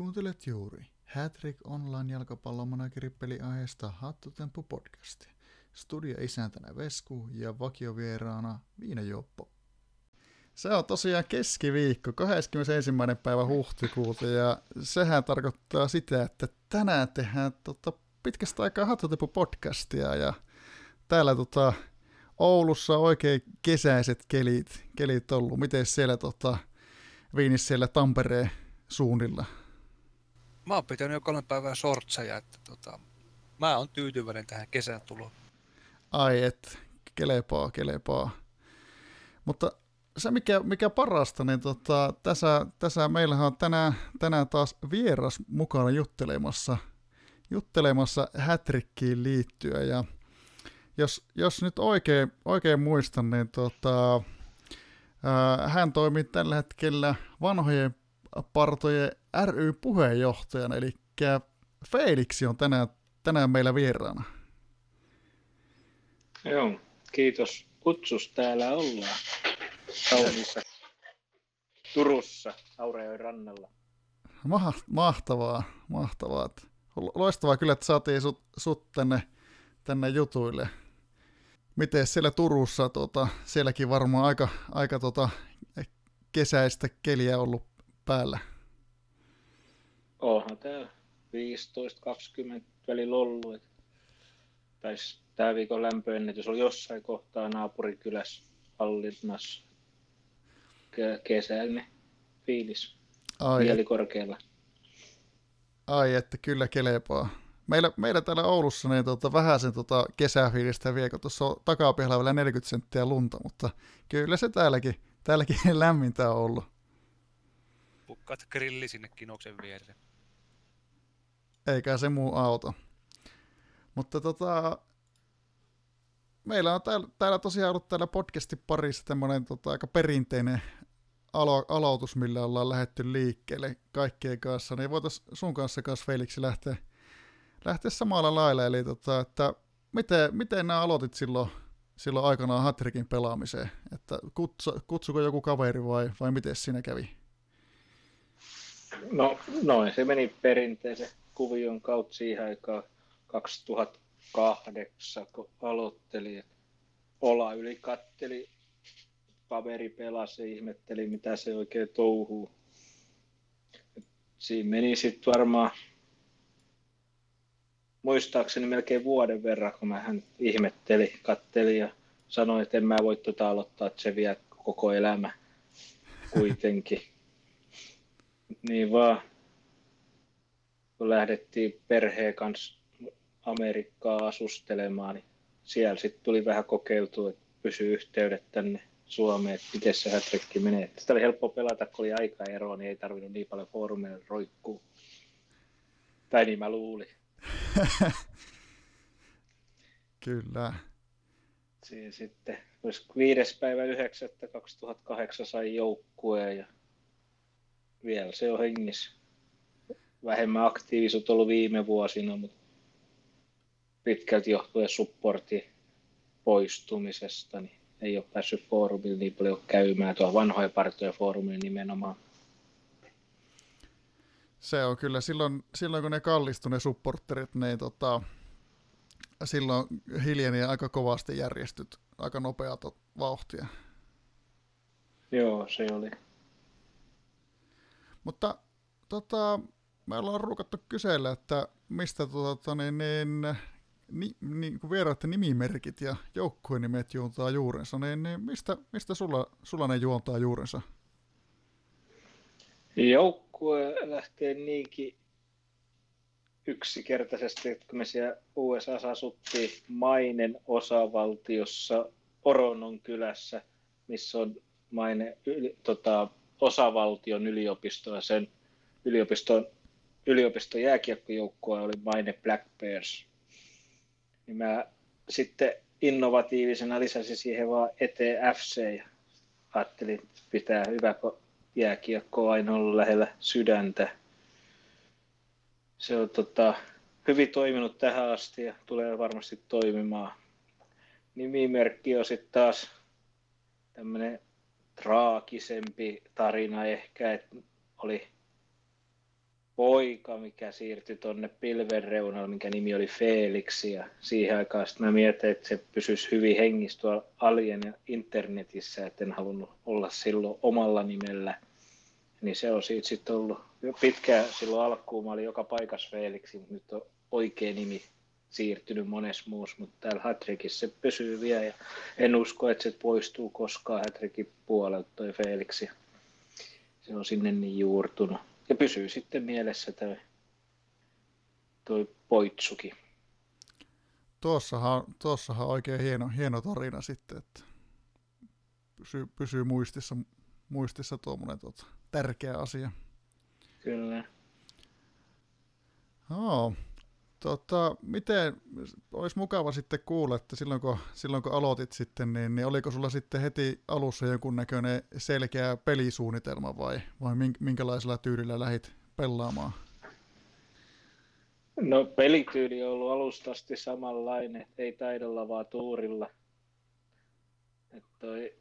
Kuuntelet juuri Hattrick Online jalkapallomanagerippeli aiheesta Hattutemppu podcasti. Studio isäntänä Vesku ja vakiovieraana Viina Joppo. Se on tosiaan keskiviikko, 21. päivä huhtikuuta, ja sehän tarkoittaa sitä, että tänään tehdään tota, pitkästä aikaa Hattutemppu podcastia, ja täällä tota, Oulussa oikein kesäiset kelit, kelit ollut. Miten siellä tota, Viinissä siellä Tampereen suunnilla? Mä oon pitänyt jo kolme päivää sortseja, että tota, mä oon tyytyväinen tähän kesän tuloon. Ai et, kelepaa, kelepaa. Mutta se mikä, mikä parasta, niin tota, tässä, tässä meillähän on tänään, tänään taas vieras mukana juttelemassa, juttelemassa hätrikkiin liittyen. Ja jos, jos nyt oikein, oikein muistan, niin tota, ää, hän toimii tällä hetkellä vanhojen partojen ry-puheenjohtajana, eli Feliksi on tänään, tänään meillä vieraana. Joo, kiitos kutsus. Täällä ollaan kauniissa Turussa, Aurejoen rannalla. mahtavaa, mahtavaa. Loistavaa kyllä, että saatiin sut, sut tänne, tänne jutuille. Miten siellä Turussa, tota, sielläkin varmaan aika, aika tota, kesäistä keliä ollut päällä? Onhan täällä 15-20 välillä ollut. Taisi tämä viikon lämpöennätys oli jossain kohtaa naapurikylässä hallinnassa. Kesäinen fiilis. Ai. Mieli korkealla. Ai, että kyllä kelepaa. Meillä, meillä täällä Oulussa niin tota, vähän sen tota, kesäfiilistä vie, kun tuossa on takapihalla vielä 40 senttiä lunta, mutta kyllä se täälläkin, täälläkin lämmintä on ollut pukkaat grilli sinne kinoksen viereen. Eikä se muu auto. Mutta tota, meillä on täällä, täällä tosiaan ollut täällä podcastin parissa tämmöinen tota, aika perinteinen alo- aloitus, millä ollaan lähetty liikkeelle kaikkien kanssa, niin voitaisiin sun kanssa kanssa Feliksi lähteä, lähteä samalla lailla, eli tota, että miten, miten nämä aloitit silloin, silloin aikanaan Hatrikin pelaamiseen, että kutsu, kutsuko joku kaveri vai, vai miten siinä kävi? No noin, se meni perinteisen kuvion kautta siihen aikaan 2008, kun aloitteli. Ola yli katteli, kaveri pelasi ihmetteli, mitä se oikein touhuu. Siinä meni sitten varmaan muistaakseni melkein vuoden verran, kun mä hän ihmetteli, katteli ja sanoi, että en mä voi tota aloittaa, että se vie koko elämä kuitenkin. Niin vaan, kun lähdettiin perheen kanssa Amerikkaa asustelemaan, niin siellä sitten tuli vähän kokeiltua, että pysyy yhteydet tänne Suomeen, että miten se hätrekki menee. Sitä oli helppo pelata, kun oli aikaero, niin ei tarvinnut niin paljon foorumeilla roikkuu. Tai niin mä luulin. Kyllä. Siinä sitten, viides päivä 9. 2008 sai joukkueen ja vielä se on hengissä. Vähemmän aktiivisuutta ollut viime vuosina, mutta pitkälti johtuen supportin poistumisesta, niin ei ole päässyt foorumille niin paljon käymään, tuo vanhoja partoja foorumille nimenomaan. Se on kyllä, silloin, silloin kun ne kallistui ne supporterit, niin tota, silloin hiljeni aika kovasti järjestyt, aika nopeat vauhtia. Joo, se oli. Mutta tota, me ollaan ruukattu kysellä, että mistä tota, niin, niin, ni, niin, kun vieraat nimimerkit ja joukkueen nimet juontaa juurensa, niin, niin mistä, mistä sulla, sulla ne juontaa juurensa? Joukkue lähtee niinkin yksinkertaisesti, että kun me siellä USA asuttiin Mainen osavaltiossa Oronon kylässä, missä on Maine yli, tota, osavaltion yliopisto ja sen yliopiston, yliopiston jääkiekkojoukkue oli Maine Black Bears. Niin mä sitten innovatiivisena lisäsin siihen vaan eteen FC ja ajattelin, että pitää hyvä, jääkiekko aina ollut lähellä sydäntä. Se on tota, hyvin toiminut tähän asti ja tulee varmasti toimimaan. Nimimerkki on sitten taas tämmöinen traagisempi tarina ehkä, että oli poika, mikä siirtyi tuonne pilven reunalle, mikä nimi oli Felix. Ja siihen aikaan sitten mä mietin, että se pysyisi hyvin hengissä tuolla Alien ja internetissä, että en halunnut olla silloin omalla nimellä. Niin se on siitä sitten ollut jo pitkään silloin alkuun. Mä olin joka paikassa Felix, mutta nyt on oikea nimi siirtynyt monessa muussa, mutta täällä Hatrikissa se pysyy vielä ja en usko, että se poistuu koskaan Hatrikin puolelta toi Felix. Se on sinne niin juurtunut ja pysyy sitten mielessä toi, toi Poitsuki. Tuossahan, tuossahan on oikein hieno, hieno tarina sitten, että pysyy, pysyy muistissa, muistissa tuommoinen tota, tärkeä asia. Kyllä. Oh, tota, miten, olisi mukava sitten kuulla, että silloin kun, silloin kun aloitit sitten, niin, niin oliko sulla sitten heti alussa näköinen selkeä pelisuunnitelma vai, vai minkälaisella tyylillä lähit pelaamaan? No pelityyli on ollut alusta asti samanlainen, ei taidolla vaan tuurilla. Et toi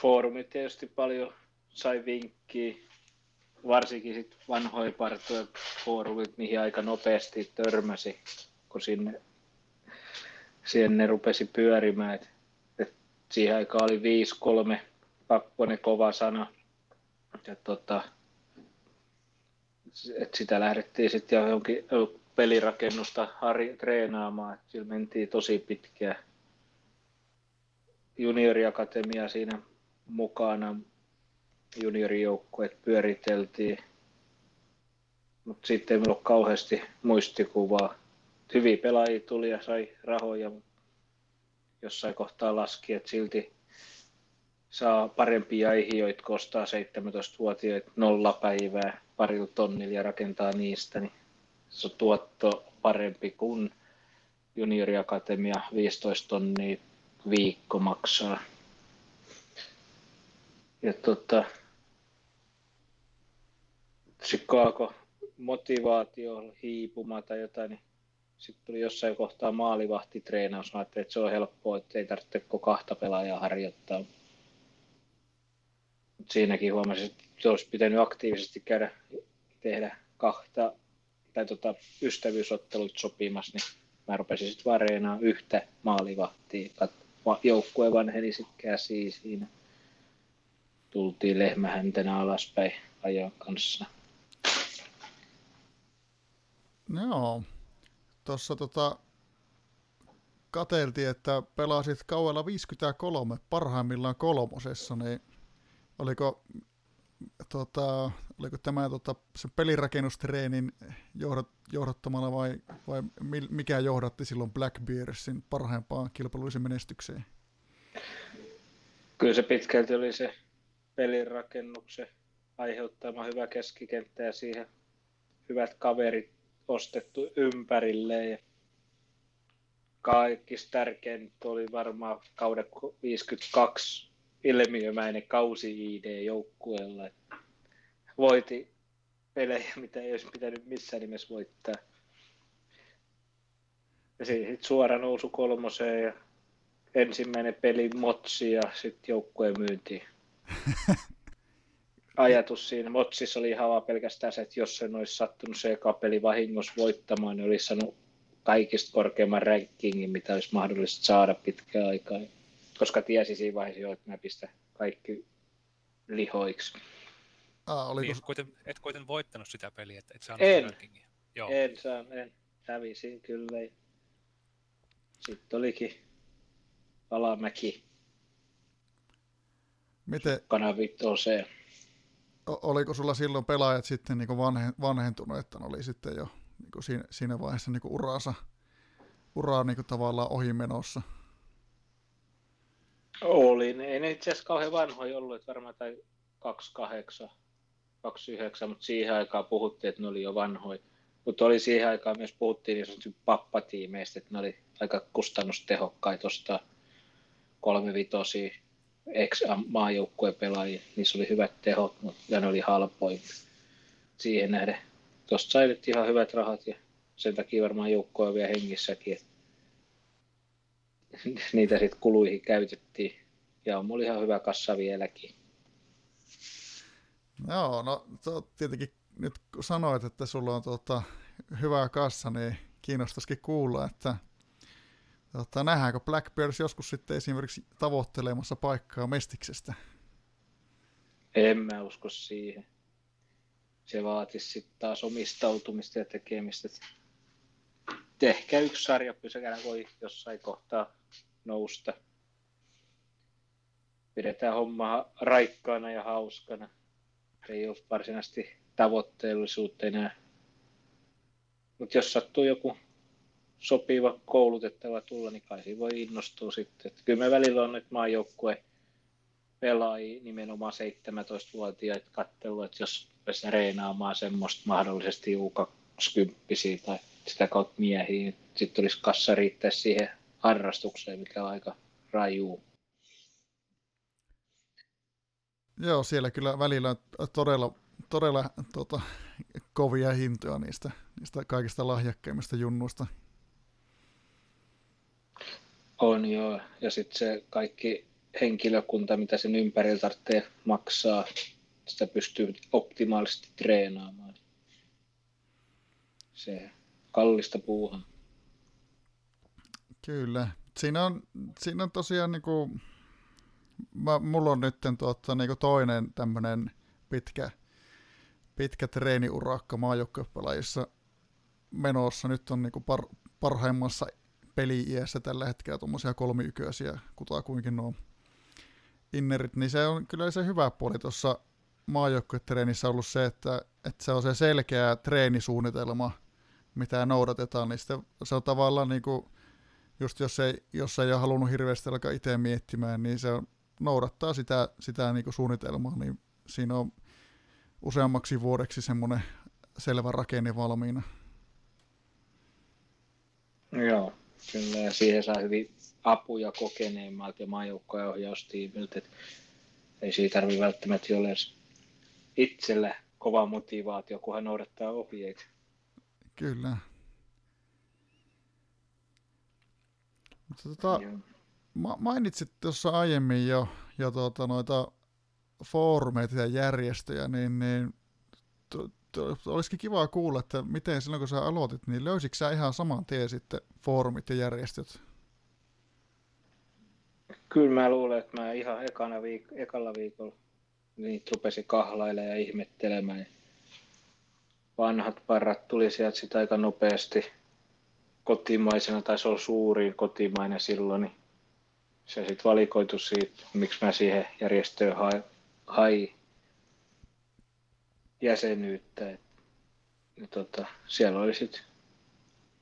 foorumi tietysti paljon sai vinkkiä varsinkin sit vanhoja partoja foorumit, mihin aika nopeasti törmäsi, kun sinne, sinne rupesi pyörimään. Et, et siihen aikaan oli 5-3 kakkonen kova sana. Ja tota, et sitä lähdettiin sitten johonkin pelirakennusta harri, treenaamaan. Et sillä mentiin tosi pitkään. Junioriakatemia siinä mukana, juniorijoukkueet pyöriteltiin, mutta sitten ei ollut kauheasti muistikuvaa. Hyviä pelaajia tuli ja sai rahoja, jossain kohtaa laski, että silti saa parempia aiheita, kun ostaa 17-vuotiaita nolla päivää parilla tonnilla ja rakentaa niistä, niin se on tuotto parempi kuin junioriakatemia 15 tonnia viikko maksaa. Ja tota, alkoi motivaatio hiipumaan tai jotain, niin sitten tuli jossain kohtaa maalivahtitreenaus. Mä että se on helppoa, että ei tarvitse koko kahta pelaajaa harjoittaa. Mut siinäkin huomasin, että olisi pitänyt aktiivisesti käydä tehdä kahta tai tota, ystävyysottelut sopimassa, niin mä rupesin sitten vareenaan yhtä maalivahtia. Joukkue vanheni sitten käsiin siinä. Tultiin lehmähäntenä alaspäin ajan kanssa. Joo. Tuossa tota, kateltiin, että pelasit kauella 53 parhaimmillaan kolmosessa, niin oliko, tota, oliko tämä tota, sen pelirakennustreenin johdat, johdattamana vai, vai mikä johdatti silloin Blackbeardsin parhaimpaan kilpailullisen menestykseen? Kyllä se pitkälti oli se pelirakennuksen aiheuttama hyvä keskikenttä ja siihen hyvät kaverit ostettu ympärilleen. Ja kaikista tärkein oli varmaan kauden 52 ilmiömäinen kausi ID joukkueella. Voiti pelejä, mitä ei olisi pitänyt missään nimessä voittaa. Ja sitten suora nousu kolmoseen ja ensimmäinen peli motsi ja sitten joukkueen myyntiin. ajatus siinä Motsissa oli ihan vaan pelkästään se, että jos sen olisi sattunut se eka peli vahingossa voittamaan, niin olisi saanut kaikista korkeimman rankingin, mitä olisi mahdollista saada pitkään aikaa. Koska tiesi siinä vaiheessa jo, että mä pistän kaikki lihoiksi. Ah, oliko... niin, et, kuiten, et kuiten voittanut sitä peliä, että et saanut en, rankingia. Joo. En saan, en. Hävisin kyllä. Sitten olikin alamäki. Miten... Kanavitoseen oliko sulla silloin pelaajat sitten niin vanhe, vanhentunut, että ne oli sitten jo niin kuin siinä, siinä vaiheessa niin uraansa, uraa niin tavallaan ohimenossa? Oli. Ei ne itse asiassa kauhean vanhoja ollut, että varmaan tai 28, 29, mutta siihen aikaan puhuttiin, että ne oli jo vanhoja. Mutta oli siihen aikaan myös puhuttiin niin sanotusti pappatiimeistä, että ne oli aika kustannustehokkaita tuosta kolmivitosia ex-maajoukkueen pelaajia, niissä oli hyvät tehot ja ne oli halpoin siihen nähden. Tuosta sai ihan hyvät rahat ja sen takia varmaan joukkoja vielä hengissäkin. Niitä sitten kuluihin käytettiin ja oli ihan hyvä kassa vieläkin. Joo, no tietenkin nyt kun sanoit, että sulla on tota, hyvä kassa, niin kiinnostaisikin kuulla, että tota, nähdäänkö Black Bears joskus sitten esimerkiksi tavoittelemassa paikkaa Mestiksestä? En mä usko siihen. Se vaatisi sitten taas omistautumista ja tekemistä. Ehkä yksi sarjapysäkänä voi jossain kohtaa nousta. Pidetään hommaa raikkaana ja hauskana. Ei ole varsinaisesti tavoitteellisuutta enää. Mutta jos sattuu joku sopiva koulutettava tulla, niin kai voi innostua sitten. Et kyllä me välillä on nyt maajoukkue pelaajia nimenomaan 17-vuotiaita katselua, että jos pääsee reenaamaan semmoista mahdollisesti U20 tai sitä kautta miehiä, niin sitten olisi kassa riittää siihen harrastukseen, mikä on aika raju. Joo, siellä kyllä välillä on todella, todella tota, kovia hintoja niistä, niistä kaikista lahjakkeimmista junnuista. On joo, ja sitten se kaikki henkilökunta, mitä sen ympärillä tarvitsee maksaa, sitä pystyy optimaalisesti treenaamaan. Se kallista puuhaa. Kyllä. Siinä on, siinä on tosiaan niin kuin, mä, mulla on nyt tuota, niin kuin toinen tämmöinen pitkä, pitkä treeniurakka maajoukkuepelaajissa menossa. Nyt on niin kuin par, parhaimmassa peli-iässä tällä hetkellä tuommoisia kolmiyköisiä, kutakuinkin nuo innerit, niin se on kyllä se hyvä puoli tuossa maajoukkuetreenissä ollut se, että, että se on se selkeä treenisuunnitelma, mitä noudatetaan, niin se on tavallaan niin kuin, just jos ei, jos ei ole halunnut hirveästi alkaa itse miettimään, niin se noudattaa sitä, sitä niin kuin suunnitelmaa, niin siinä on useammaksi vuodeksi semmoinen selvä rakenne valmiina. Joo, kyllä, ja siihen saa hyvin apuja kokeneemmalta ja maajoukkojen ohjaustiimiltä, ei siitä tarvitse välttämättä olla itsellä kova motivaatio, kun hän noudattaa ohjeita. Kyllä. Mutta tota, ma- mainitsit tuossa aiemmin jo, jo tuota, noita foorumeita ja järjestöjä, niin, niin olisikin kiva kuulla, että miten silloin kun sä aloitit, niin löysitkö sä ihan saman tien sitten foorumit ja järjestöt? Kyllä mä luulen, että mä ihan ekana viik- ekalla viikolla niin rupesin kahlailemaan ja ihmettelemään. Vanhat parrat tuli sieltä sitä aika nopeasti kotimaisena, tai se on suurin kotimainen silloin, niin se sitten valikoitu siitä, miksi mä siihen järjestöön hain, hai jäsenyyttä. Et, ja tota, siellä oli sitten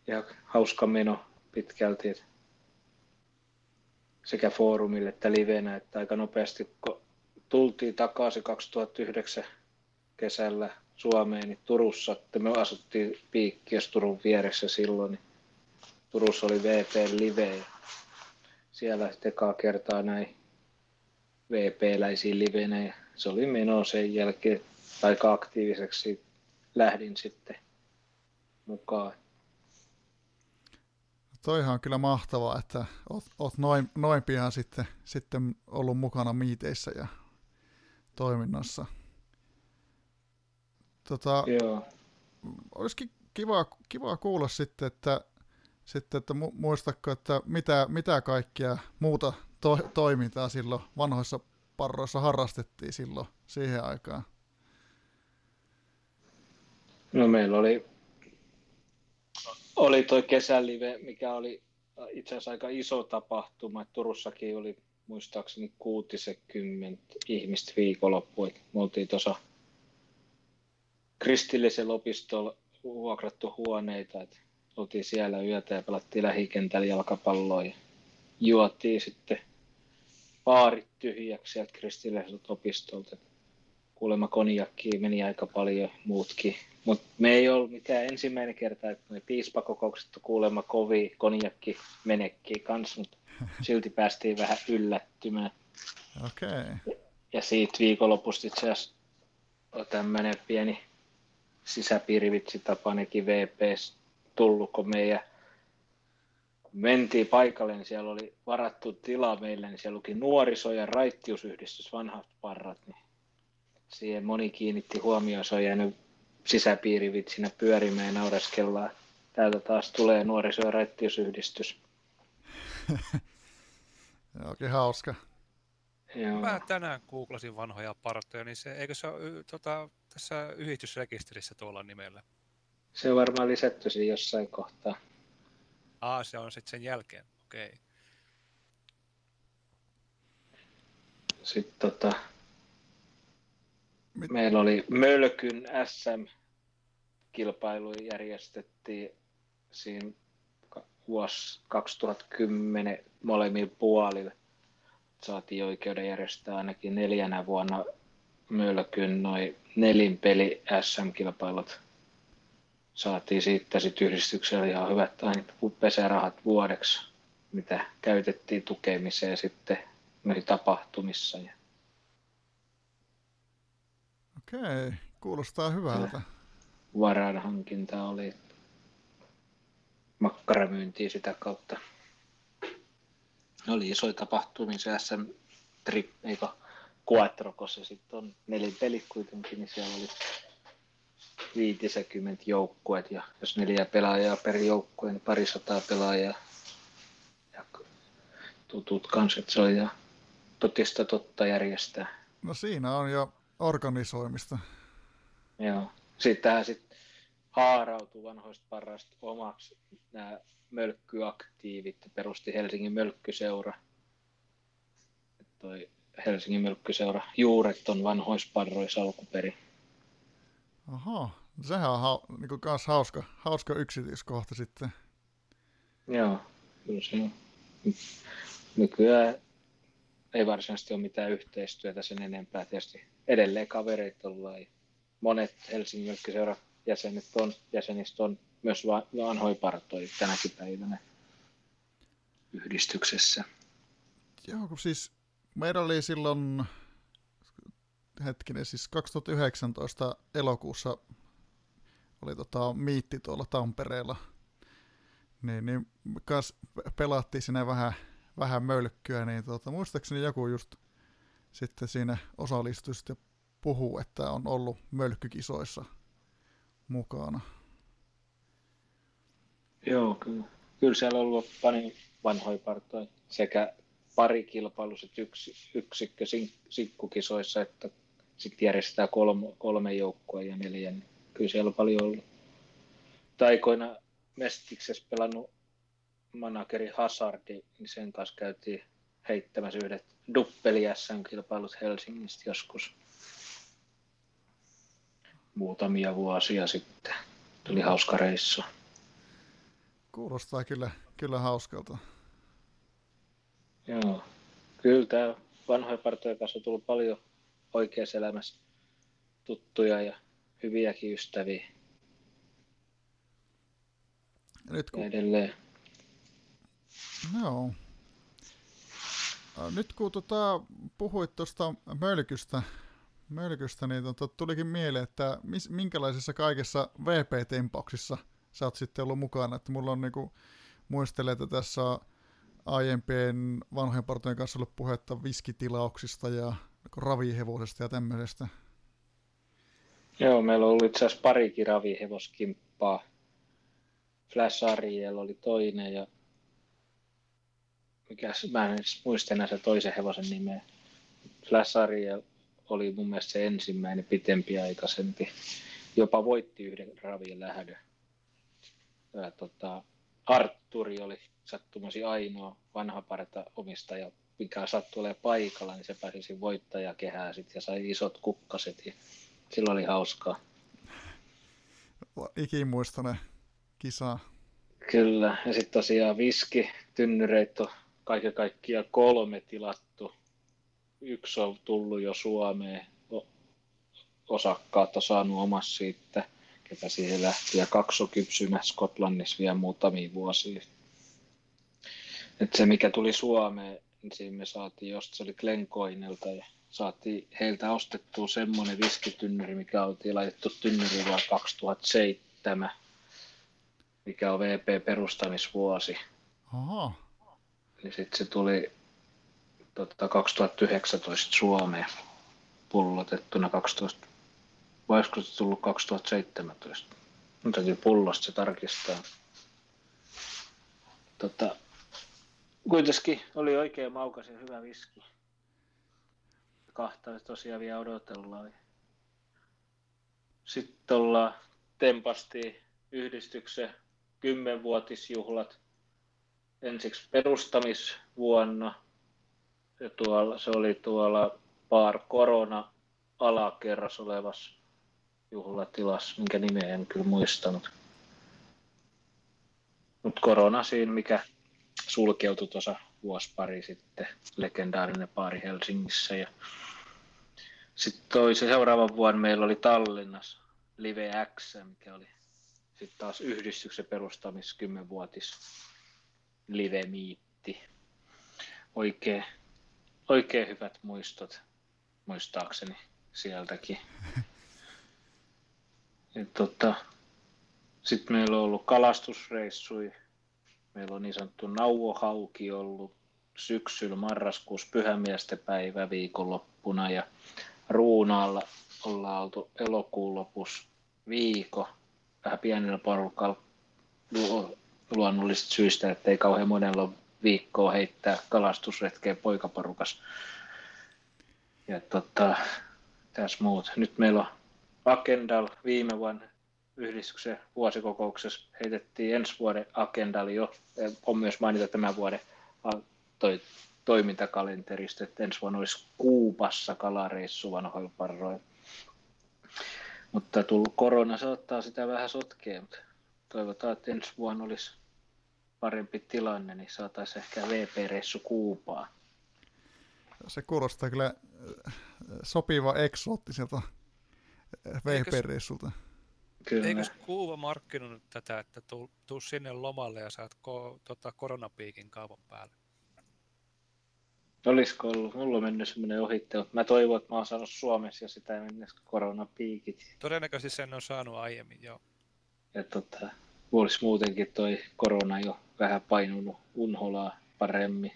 ihan hauska meno pitkälti, et sekä foorumille että livenä, että aika nopeasti kun tultiin takaisin 2009 kesällä Suomeen, niin Turussa, että me asuttiin Piikkiössä Turun vieressä silloin, niin Turussa oli VP Live ja siellä sitten ekaa kertaa näin VP-läisiä livenä ja se oli meno sen jälkeen aika aktiiviseksi lähdin sitten mukaan. Toihan on kyllä mahtavaa, että oot, oot noin, noin pian sitten, sitten ollut mukana miiteissä ja toiminnassa. Tota, Joo. Olisikin kiva, kiva kuulla sitten, että, sitten, että muistatko, että mitä, mitä kaikkia muuta to, toimintaa silloin vanhoissa parroissa harrastettiin silloin siihen aikaan? No meillä oli, oli toi kesälive, mikä oli itse asiassa aika iso tapahtuma. Turussakin oli muistaakseni 60 ihmistä viikonloppu. Me oltiin tuossa kristillisellä opistolla vuokrattu huoneita. Et oltiin siellä yötä ja pelattiin lähikentällä jalkapalloa ja juotiin sitten baarit tyhjäksi sieltä kristilliseltä opistolta. Kuulemma konjakki meni aika paljon muutkin. Mutta me ei ollut mikään ensimmäinen kerta, että me piispakokoukset on kuulemma kovi konjakki menekkiä kanssa, mutta silti päästiin vähän yllättymään. Okei. Okay. Ja siitä viikonlopusta itse asiassa on tämmöinen pieni sisäpiirivitsi Tapanikin VPS tullut, kun meidän mentiin paikalle, niin siellä oli varattu tila meille, niin siellä luki nuoriso- ja raittiusyhdistys, vanhat parrat, niin siihen moni kiinnitti huomioon, se on jäänyt sisäpiirivitsinä pyörimään ja naureskellaan. Täältä taas tulee nuoriso- ja raittiusyhdistys. Oikein hauska. Joo. Mä tänään googlasin vanhoja partoja, niin se, eikö se ole y, tota, tässä yhdistysrekisterissä tuolla nimellä? Se on varmaan lisätty siinä jossain kohtaa. Aa, se on sitten sen jälkeen, okei. Okay. Sitten tota, Mit- meillä oli Mölkyn SM-kilpailu järjestettiin siinä vuosi 2010 molemmilla puolilla. Saatiin oikeuden järjestää ainakin neljänä vuonna Mölkyn noin nelinpeli SM-kilpailut. Saatiin siitä sitten yhdistyksellä ihan hyvät aina pesärahat vuodeksi, mitä käytettiin tukemiseen sitten noihin tapahtumissa. Okei, kuulostaa hyvältä. Varainhankinta oli makkaramyyntiä sitä kautta. Oli isoja tapahtumia se SM Trip, eikö Quattro, kun se sitten on nelipeli kuitenkin, niin siellä oli 50 joukkuet ja jos neljä pelaajaa per joukkue, niin parisataa pelaajaa ja tutut kanssa, että se oli ja totista totta järjestää. No siinä on jo organisoimista. Joo. Sittenhän sitten haarautui vanhoista parasta omaksi nämä mölkkyaktiivit ja perusti Helsingin mölkkyseura. Et Toi Helsingin mölkkyseura juuret on vanhoissa parroissa alkuperin. Aha, sehän on hau, niinku kans hauska, hauska yksityiskohta sitten. Joo, kyllä se on. Nykyään ei varsinaisesti ole mitään yhteistyötä sen enempää. Tietysti edelleen kavereita ollaan. Monet Helsingin mölkkyseura jäsenet on, jäsenistä on myös va- vanhoja partoja tänäkin päivänä yhdistyksessä. Joo, kun siis meillä oli silloin, hetkinen, siis 2019 elokuussa oli tota miitti tuolla Tampereella. Niin, niin kas pelattiin siinä vähän, vähän mölkkyä, niin tota, muistaakseni joku just sitten siinä osallistui sitten puhuu, että on ollut mölkkykisoissa mukana. Joo, kyllä. Kyllä siellä on ollut paljon vanhoja partoja sekä pari kilpailuset yksi, yksikkö sinkkukisoissa, että sitten järjestetään kolme, kolme joukkoa ja neljä. Niin kyllä siellä on paljon ollut. Taikoina Mestiksessä pelannut manageri Hazardi, niin sen kanssa käytiin heittämässä yhdet duppeli kilpailut Helsingistä joskus muutamia vuosia sitten. Tuli hauska reissu. Kuulostaa kyllä, kyllä hauskalta. Joo. Kyllä tämä vanhoja partojen kanssa on tullut paljon oikeassa elämässä tuttuja ja hyviäkin ystäviä Ja nyt kun ja edelleen. Joo. Ä, Nyt kun tota, puhuit tuosta mölkystä, mölkystä, niin tota, tulikin mieleen, että mis, minkälaisissa kaikessa VP-tempauksissa sä oot sitten ollut mukana. Että mulla on niinku, muistelen, että tässä on aiempien vanhojen partojen kanssa ollut puhetta viskitilauksista ja niinku ravihevosesta ja tämmöisestä. Joo, meillä on ollut itse asiassa parikin ravihevoskimppaa. Flash Ariel oli toinen ja mikäs, mä en muista enää se toisen hevosen nimeä. Flash Ariel oli mun mielestä se ensimmäinen pitempiaikaisempi. Jopa voitti yhden ravien lähdön. Ja, tota, Arturi oli sattumasi ainoa vanha parta omistaja, mikä sattui olemaan paikalla, niin se pääsi voittajakehään sit ja sai isot kukkaset. Ja silloin oli hauskaa. Ikimuistainen kisa. Kyllä, ja sitten tosiaan viski, tynnyreitä on kaiken kaikkiaan kolme tilattu. Yksi on tullut jo Suomeen, osakkaat on saanut omassa siitä, ketä siihen lähti, ja kaksi on kypsymä Skotlannissa vielä muutamia vuosia. Et se, mikä tuli Suomeen, niin siinä me saatiin, josta se oli Glencoinelta, ja saatiin heiltä ostettua semmoinen viskitynnyri, mikä oltiin laitettu tynnyri vuonna 2007 mikä on VP perustamisvuosi, Aha, niin sitten se tuli tota, 2019 Suomeen pullotettuna 12 vai olisiko se tullut 2017? Mun täytyy pullosta se tarkistaa. Tota, kuitenkin oli oikein maukas ja hyvä viski. Kahta tosiaan vielä odotellaan. Sitten ollaan tempasti yhdistyksen kymmenvuotisjuhlat ensiksi perustamisvuonna. Ja tuolla, se oli tuolla Paar Korona alakerras olevassa juhlatilassa, minkä nimeä en kyllä muistanut. Mutta korona siinä, mikä sulkeutui tuossa vuosi pari sitten, legendaarinen paari Helsingissä. Ja sitten toisen seuraavan vuonna meillä oli Tallinnassa Live X, mikä oli sitten taas yhdistyksen perustamis 10-vuotis live-miitti. Oikein, oikein hyvät muistot, muistaakseni sieltäkin. tota, sitten meillä on ollut kalastusreissui. Meillä on niin sanottu nauohauki ollut syksyllä marraskuussa pyhämiesten päivä viikonloppuna ja Ruunaalla ollaan oltu elokuun lopussa viikko vähän pienellä porukalla luonnollisista syistä, että ei kauhean monella ole viikkoa heittää kalastusretkeä poikaporukas. Ja tota, tässä muut. Nyt meillä on agendal viime vuonna yhdistyksen vuosikokouksessa heitettiin ensi vuoden agendalla jo. On myös mainita tämän vuoden toi toimintakalenterista, että ensi vuonna olisi Kuupassa kalareissu vanhoilla parroilla. Mutta tullut korona saattaa sitä vähän sotkea, mutta toivotaan, että ensi vuonna olisi parempi tilanne, niin saataisiin ehkä VP-reissu Kuupaa. Se kuulostaa kyllä äh, sopiva eksoottiselta VP-reissulta. Kyllä. Eikös Kuuva markkinoinut tätä, että tuu, tuu sinne lomalle ja saat ko, tota, koronapiikin kaavan päälle? Olisiko ollut? Mulla on mennyt semmoinen ohittelu. Mä toivon, että mä oon saanut Suomessa ja sitä mennessä koronapiikit. Todennäköisesti sen on saanut aiemmin, joo. Ja tota, olisi muutenkin toi korona jo vähän painunut unholaa paremmin.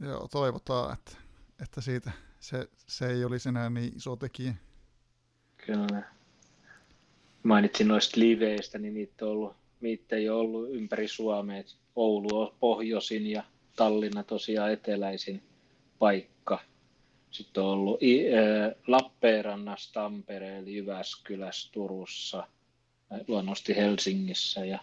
Joo, toivotaan, että, että siitä se, se ei olisi enää niin iso tekijä. Kyllä. Mainitsin noista liveistä, niin niitä, on ollut, niitä ei ole ollut ympäri Suomea. Oulu on pohjoisin ja Tallinna tosiaan eteläisin paikka. Sitten on ollut Lappeenrannassa, Tampereella, Jyväskylässä, Turussa, luonnollisesti Helsingissä ja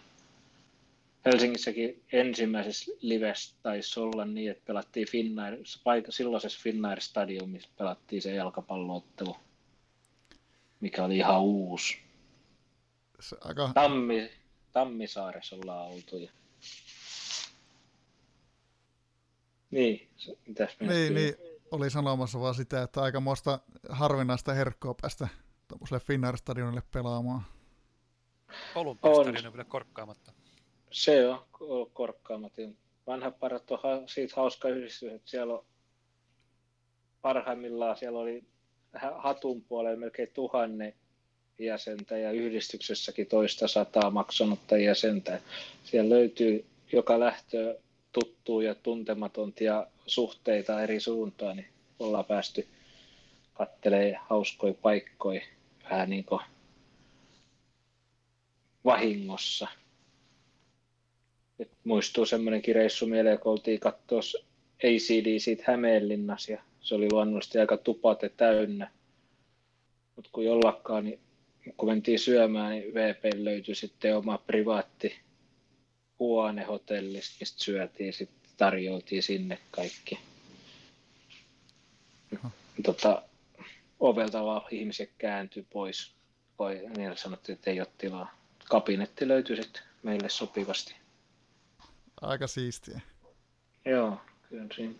Helsingissäkin ensimmäisessä livessä taisi olla niin, että pelattiin Finnair, paikka, silloisessa Finnair Stadiumissa pelattiin se jalkapalloottelu, mikä oli ihan uusi. Se aika... Tammi, Tammisaaressa ollaan oltu. Ja... Niin, se, mitäs niin, niin, oli sanomassa vaan sitä, että aika muista harvinaista herkkoa päästä tuollaiselle Finnair-stadionille pelaamaan. Olympiastadion on vielä korkkaamatta. Se on korkkaamaton. Vanha parat on siitä hauska yhdistys, että siellä on parhaimmillaan siellä oli hatun puolella melkein tuhanne jäsentä ja yhdistyksessäkin toista sataa maksanutta jäsentä. Siellä löytyy joka lähtö tuttuu ja tuntematontia suhteita eri suuntaan, niin ollaan päästy kattelee hauskoja paikkoja vähän niin kuin vahingossa. Et muistuu semmoinenkin reissu mieleen, kun oltiin katsoa ACD siitä Hämeenlinnassa ja se oli luonnollisesti aika tupate täynnä. Mutta kun jollakaan, niin kun mentiin syömään, niin VP löytyi sitten oma privaatti huone hotellista, mistä syötiin, sitten tarjoiltiin sinne kaikki. Tota, ovelta vaan ihmiset kääntyi pois. Voi, niin sanottiin, että ei ole tilaa. Kabinetti löytyi sitten meille sopivasti. Aika siistiä. Joo, kyllä siinä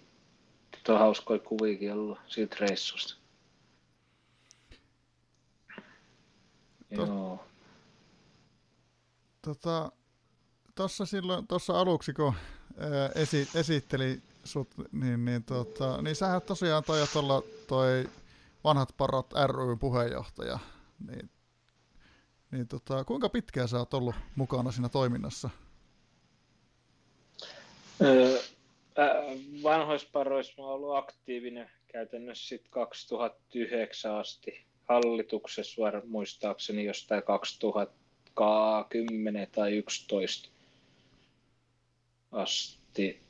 on hauskoja kuviakin ollut siitä reissusta. Joo. Tota, tuossa silloin, tuossa aluksi, kun ää, esi, esitteli sut, niin, niin, tota, niin sähän tosiaan toi tuolla toi vanhat parat ry puheenjohtaja, niin, niin tota, kuinka pitkään sä oot ollut mukana siinä toiminnassa? Öö, vanhoissa paroissa mä oon ollut aktiivinen käytännössä sit 2009 asti hallituksessa var, muistaakseni jostain 2010 tai 11 asti.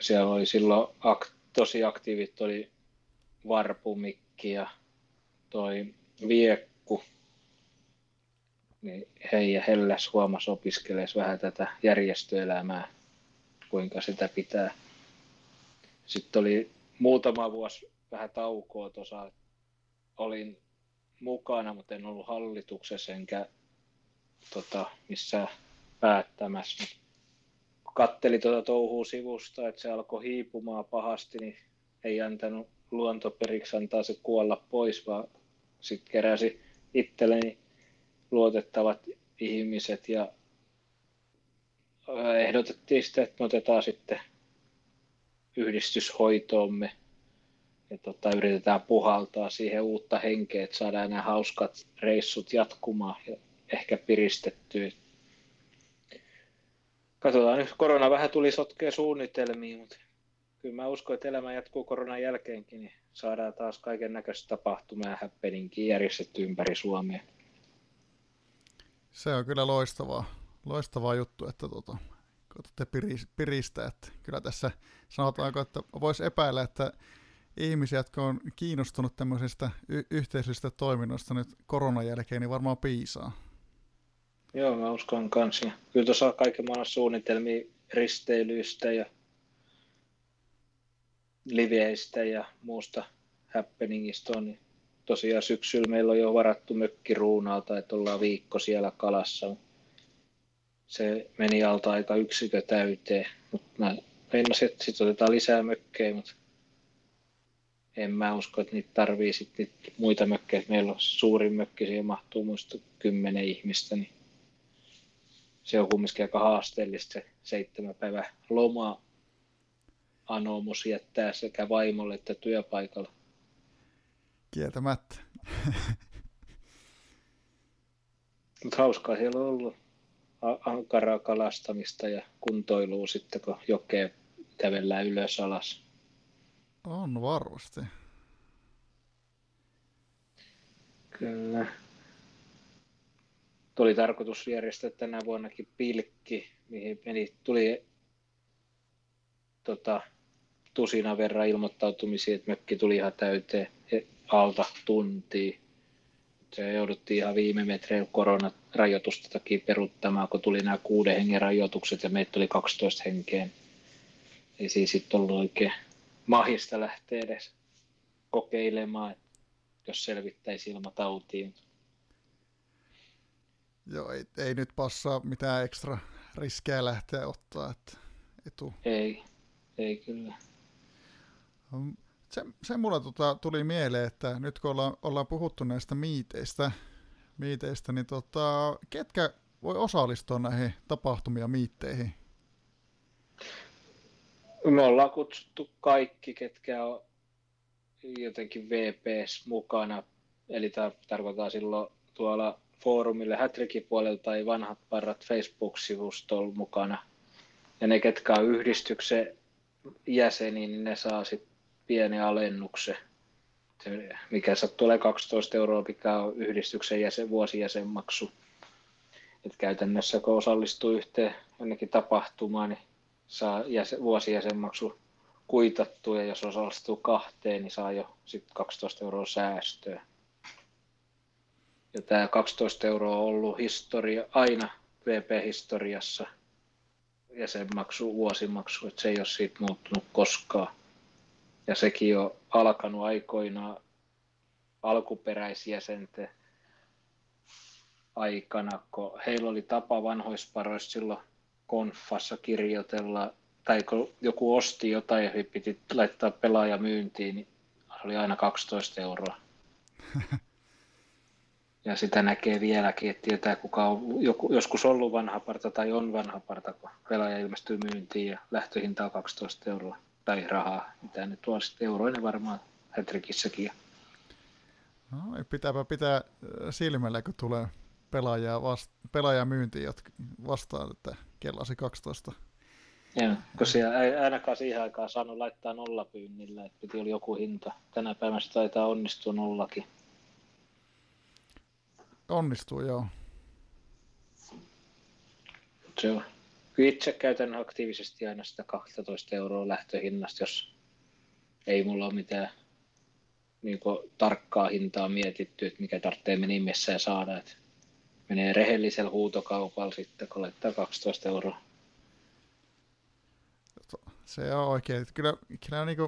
Siellä oli silloin ak- tosi aktiivit oli Varpumikki ja toi Viekku. Niin hei ja Helläs huomas opiskelee vähän tätä järjestöelämää, kuinka sitä pitää. Sitten oli muutama vuosi vähän taukoa tuossa. Olin mukana, mutta en ollut hallituksessa enkä tota, missään päättämässä. Katteli tuota touhua sivusta, että se alkoi hiipumaan pahasti, niin ei antanut luontoperiksi antaa se kuolla pois, vaan sitten keräsi itselleni luotettavat ihmiset ja ehdotettiin sitten, että me otetaan sitten yhdistyshoitoomme ja tota, yritetään puhaltaa siihen uutta henkeä, että saadaan nämä hauskat reissut jatkumaan ja ehkä piristettyä. Katsotaan nyt, korona vähän tuli sotkea suunnitelmiin, mutta kyllä mä uskon, että elämä jatkuu koronan jälkeenkin, niin saadaan taas kaiken näköistä tapahtumaa ja happeningia järjestetty ympäri Suomea. Se on kyllä loistavaa, loistavaa juttu, että tuota, koetatte piristää. Että kyllä tässä sanotaanko, että voisi epäillä, että ihmisiä, jotka on kiinnostunut tämmöisistä y- yhteisöllisistä toiminnoista nyt koronan jälkeen, niin varmaan piisaa. Joo, mä uskon kanssa. Kyllä tuossa on kaiken maailman suunnitelmia risteilyistä ja liveistä ja muusta happeningista on. Niin tosiaan syksyllä meillä on jo varattu mökki Ruunalta, että ollaan viikko siellä kalassa. Se meni alta aika yksikö täyteen, mutta mä meinasin, että sitten otetaan lisää mökkejä, mutta en mä usko, että niitä tarvii sitten muita mökkejä. Meillä on suurin mökki, siihen mahtuu muista kymmenen ihmistä, niin se on kumminkin aika haasteellista se seitsemän päivä loma anomus jättää sekä vaimolle että työpaikalla. Kieltämättä. Mutta hauskaa siellä on ollut ankaraa kalastamista ja kuntoilua sitten, kun jokea kävellään ylös alas. On varmasti. Kyllä. Tuli tarkoitus järjestää tänä vuonnakin pilkki, mihin meni, tuli tota, tusina verran ilmoittautumisia, että mökki tuli ihan täyteen alta tuntia. Se jouduttiin ihan viime metreillä koronarajoitusta takia peruttamaan, kun tuli nämä kuuden hengen rajoitukset ja meitä tuli 12 henkeä. Ei siis sitten ollut oikein mahista lähteä edes kokeilemaan, jos selvittäisi ilmatautiin. Joo, ei, ei nyt passaa mitään ekstra riskejä lähteä ottaa, että etu. Ei, ei kyllä. Se, se mulla tota, tuli mieleen, että nyt kun ollaan, ollaan puhuttu näistä miiteistä, miiteistä niin tota, ketkä voi osallistua näihin tapahtumia ja miitteihin? Me ollaan kutsuttu kaikki, ketkä on jotenkin VPS mukana, eli tarkoittaa silloin tuolla foorumille Hätrikin puolelta tai vanhat parrat Facebook-sivustolla mukana. Ja ne, ketkä on yhdistyksen jäseniä, niin ne saa sitten pieni alennuksen, se, mikä tulee 12 euroa, mikä on yhdistyksen jäsen, vuosijäsenmaksu. Et käytännössä kun osallistuu yhteen jonnekin tapahtumaan, niin saa jäsen, vuosijäsenmaksu kuitattua ja jos osallistuu kahteen, niin saa jo sit 12 euroa säästöä. Ja tämä 12 euroa on ollut historia, aina VP-historiassa jäsenmaksu, vuosimaksu, että se ei ole siitä muuttunut koskaan ja sekin on alkanut aikoinaan alkuperäisjäsenten aikana, kun heillä oli tapa vanhoisparoissa silloin konfassa kirjoitella, tai kun joku osti jotain ja piti laittaa pelaaja myyntiin, niin se oli aina 12 euroa. ja sitä näkee vieläkin, että tietää kuka on joku, joskus ollut vanha parta tai on vanha parta, kun pelaaja ilmestyy myyntiin ja lähtöhinta on 12 euroa tai rahaa, mitä nyt on sitten euroinen varmaan Hätrikissäkin. No, pitääpä pitää silmällä, kun tulee pelaajaa, vast, pelaajaa myyntiin vastaan, että kellasi 12. Joo, kun siellä ei ainakaan siihen aikaan saanut laittaa nollapyynnillä, että piti olla joku hinta. Tänä päivänä se taitaa onnistua nollakin. onnistuu, joo. Se on. Itse käytän aktiivisesti aina sitä 12 euroa lähtöhinnasta, jos ei mulla ole mitään niin tarkkaa hintaa mietitty, että mikä tarvitsee minimissään saada. Että menee rehellisellä huutokaupalla sitten, kun laittaa 12 euroa. Se on oikein. Kyllä, kyllä niin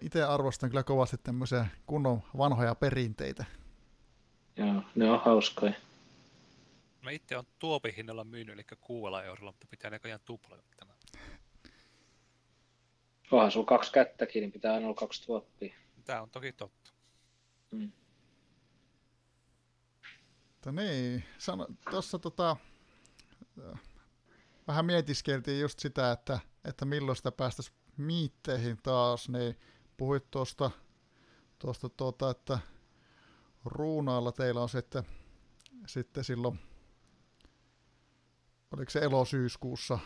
itse arvostan kyllä kovasti tämmöisiä kunnon vanhoja perinteitä. Joo, ne on hauskoja. Mä itse on tuopin hinnalla myynyt, eli kuudella eurolla, mutta pitää näköjään tuploida tämä. Onhan sulla kaksi kättäkin, niin pitää aina olla kaksi tuoppia. Tämä on toki totta. Mm. Mutta niin, tuossa tota, vähän mietiskeltiin just sitä, että, että milloin sitä päästäisiin miitteihin taas, niin puhuit tuosta, tuosta tuota, että ruunaalla teillä on sitten, sitten silloin, oliko se elosyyskuussa?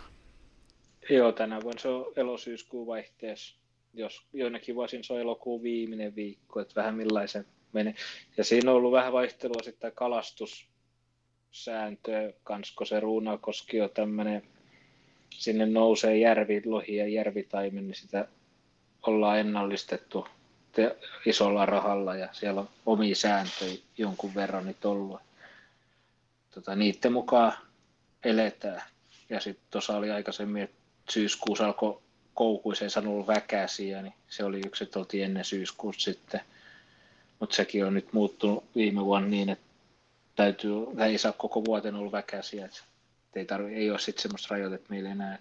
Joo, tänä vuonna se on elosyyskuun vaihteessa. Jos joinakin vuosin se on elokuun viimeinen viikko, että vähän millaisen menee. Ja siinä on ollut vähän vaihtelua sitten kalastussääntöä kanssa, kun se Ruunakoski on tämmöinen, sinne nousee järvi, lohi ja järvitaimen, niin sitä ollaan ennallistettu isolla rahalla ja siellä on omia sääntöjä jonkun verran nyt ollut. Tota, niiden mukaan eletään. Ja sitten tuossa oli aikaisemmin, että syyskuussa alkoi koukuiseen sanonut väkäsiä, niin se oli yksi, että oltiin ennen syyskuussa sitten – mutta sekin on nyt muuttunut viime vuonna niin, että täytyy, ei saa koko vuoten olla väkäisiä, että ei, tarvi, ei ole sitten semmoista rajoitetta meillä enää.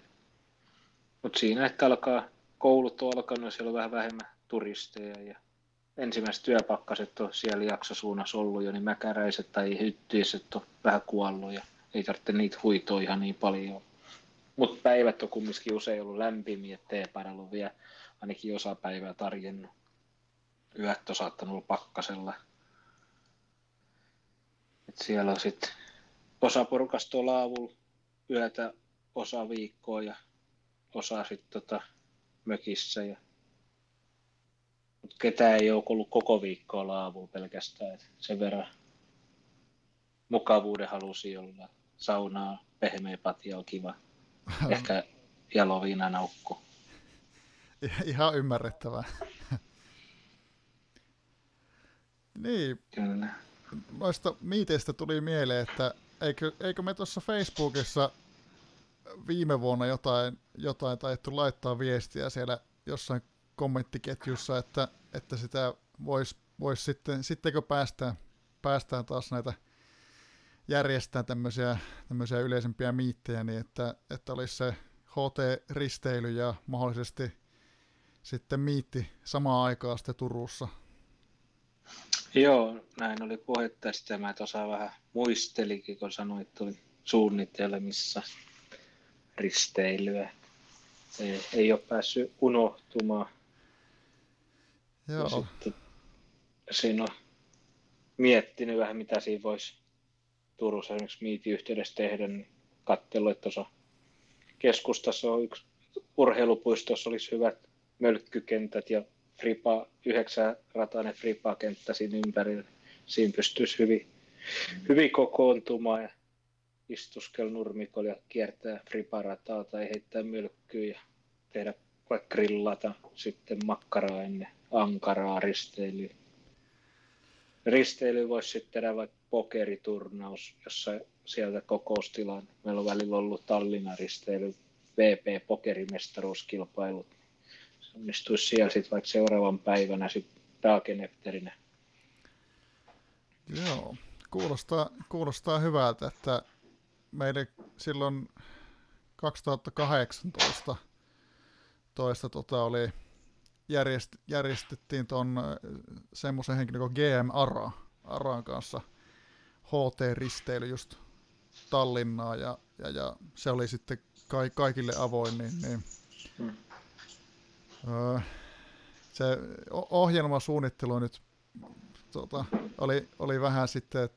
Mutta siinä, että alkaa, koulut on alkanut siellä on vähän vähemmän turisteja ja ensimmäiset työpakkaset on siellä jaksosuunnassa ollut jo, niin mäkäräiset tai hyttyiset on vähän kuollut ja ei tarvitse niitä huitoa ihan niin paljon. Mutta päivät on kumminkin usein ollut lämpimiä, ettei on vielä ainakin osa päivää tarjennut yöt on saattanut olla pakkasella. Et siellä on sitten osa porukasta laavulla yötä, osa viikkoa ja osa sitten tota mökissä. Ja... Mut ketään ei ole ollut koko viikkoa laavulla pelkästään. Et sen verran mukavuuden halusi olla. Saunaa, pehmeä patja on kiva. Ehkä jaloviina naukku. Ihan ymmärrettävää. Niin. Kyllä. Noista miiteistä tuli mieleen, että eikö, eikö me tuossa Facebookissa viime vuonna jotain, jotain taidettu laittaa viestiä siellä jossain kommenttiketjussa, että, että sitä voisi vois sitten, sitten kun päästään, päästään taas näitä järjestää tämmöisiä, tämmöisiä yleisempiä miittejä, niin että, että olisi se HT-risteily ja mahdollisesti sitten miitti samaan aikaan sitten Turussa Joo, näin oli puhetta. Sitten mä tuossa vähän muistelikin, kun sanoit, että tuli suunnittelemissa risteilyä. Ei, ei ole päässyt unohtumaan. Joo. Ja sitten siinä on miettinyt vähän, mitä siinä voisi Turussa esimerkiksi miitin yhteydessä tehdä, niin katselu, että tuossa keskustassa on yksi urheilupuistossa olisi hyvät mölkkykentät ja fripa, yhdeksän ratainen fripa-kenttä siinä ympärillä. Siinä pystyisi hyvin, hyvin kokoontumaan ja istuskella nurmikolla ja kiertää friparataa tai heittää mylkkyä ja tehdä vaikka grillata sitten makkaraa ennen ankaraa risteilyä. Risteily voisi sitten tehdä vaikka pokeriturnaus, jossa sieltä kokoustilaan. Meillä on välillä ollut Tallinnan risteily, VP-pokerimestaruuskilpailut onnistuisi siellä sitten vaikka seuraavan päivänä sitten Dagenefterinen. Joo, kuulostaa, kuulostaa hyvältä, että meille silloin 2018 toista tota oli, järjest, järjestettiin tuon semmoisen henkilön kuin GM Ara, Aran kanssa HT-risteily just Tallinnaa ja, ja, ja se oli sitten ka- kaikille avoin, niin, niin. Hmm se ohjelmasuunnittelu nyt tota, oli, oli vähän sitten,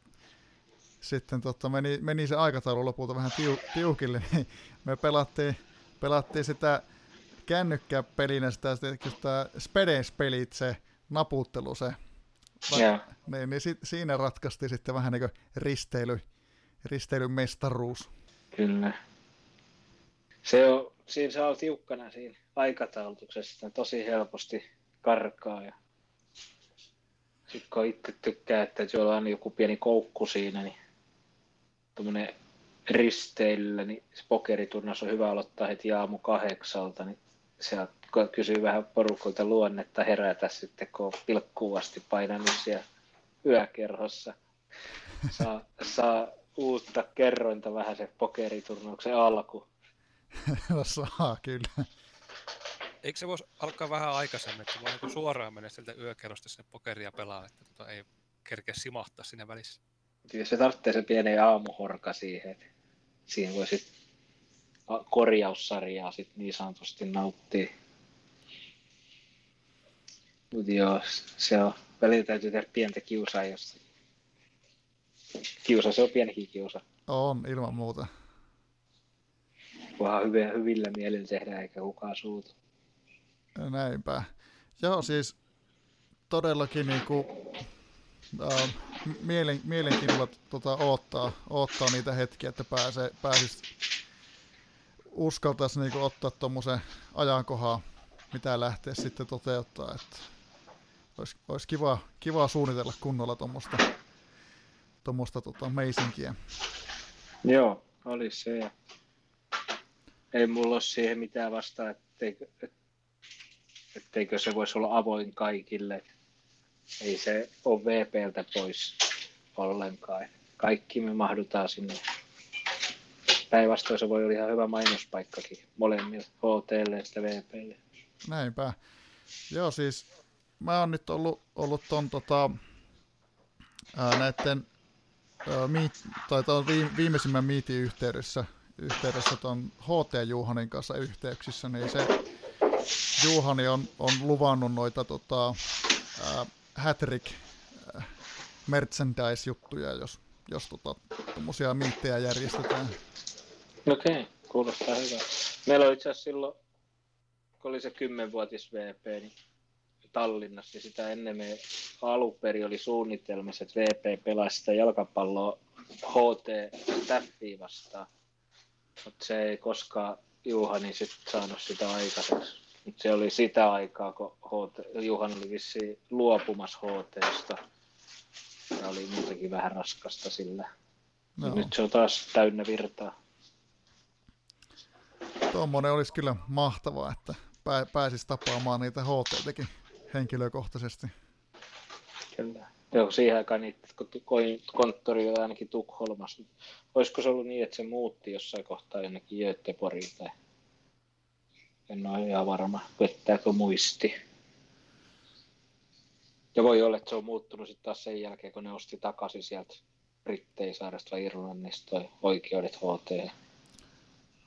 sitten tota, meni, meni se aikataulu lopulta vähän tiu, tiukille, niin me pelattiin, pelattiin sitä kännykkäpelinä sitä, sitä Spedens-pelit, se naputtelu, se Joo. Niin, niin sit, siinä ratkaistiin sitten vähän niin kuin risteily, risteilyn mestaruus. Kyllä. Se on, siinä on tiukkana siinä aikataulutuksessa, tosi helposti karkaa. Ja... Sitten kun itse tykkää, että sulla on joku pieni koukku siinä, niin tuommoinen risteilyllä, niin se pokeriturnaus on hyvä aloittaa heti aamu kahdeksalta, niin se kysyy vähän porukolta luonnetta herätä sitten, kun on pilkkuuvasti painanut siellä yökerhossa. Saa, saa uutta kerrointa vähän se pokeriturnauksen alku. No saa, kyllä. Eikö se voisi alkaa vähän aikaisemmin, että voi niin suoraan mennä sieltä yökerrosta sinne pokeria pelaa, että tota ei kerkeä simahtaa sinne välissä? Kyllä se tarvitsee se pieni aamuhorka siihen, että siihen voi sitten korjaussarjaa sit niin sanotusti nauttia. Mutta joo, se on, välillä täytyy tehdä pientä kiusaa, jos kiusa, se on pienikin kiusa. On, ilman muuta. Kunhan hyvillä, hyvillä mielillä tehdään, eikä kukaan suutu. Näinpä. Joo, siis todellakin niin kuin, äh, mielen, mielenkiinnolla tota, odottaa, odottaa niitä hetkiä, että pääsee, pääsis uskaltaisi niin ottaa tuommoisen ajankohan, mitä lähteä sitten toteuttaa. Että olisi, olisi kiva, kiva suunnitella kunnolla tuommoista tuommoista tota, meisinkiä. Joo, olisi se. Ei mulla ole siihen mitään vastaa, etteikö, etteikö se voisi olla avoin kaikille. Ei se ole VPltä pois ollenkaan. Kaikki me mahdutaan sinne. Päinvastoin se voi olla ihan hyvä mainospaikkakin molemmille, HTlle ja VPlle. Näinpä. Joo, siis mä oon nyt ollut, ollut ton tota, ää, näiden ää, miit, tai ton viimeisimmän miitin yhteydessä, yhteydessä ton HT Juhanin kanssa yhteyksissä, niin se Juhani on, on luvannut noita tota, ää, Hattrick merchandise-juttuja, jos, jos tota, tommosia miittejä järjestetään. Okei, okay, kuulostaa hyvää. Meillä oli itse asiassa silloin, kun oli se kymmenvuotis VP, niin Tallinnassa, niin sitä ennen me aluperi oli suunnitelmissa, että VP pelasi sitä jalkapalloa HT Staffiin vastaan. Mutta se ei koskaan Juhani sitten saanut sitä aikaiseksi. Mut se oli sitä aikaa, kun HT, Juhan oli vissiin luopumassa HTsta. Ja oli muutenkin vähän raskasta sillä. No. Nyt se on taas täynnä virtaa. Tuommoinen olisi kyllä mahtavaa, että pääsisi tapaamaan niitä HT-tekin henkilökohtaisesti. Kyllä. Joo, siihen aikaan niitä konttori oli ainakin Tukholmassa. Olisiko se ollut niin, että se muutti jossain kohtaa jonnekin Göteborgiin tai en ole ihan varma, vettääkö muisti. Ja voi olla, että se on muuttunut sitten taas sen jälkeen, kun ne osti takaisin sieltä Britteisaaresta vai Irlannista toi oikeudet HT.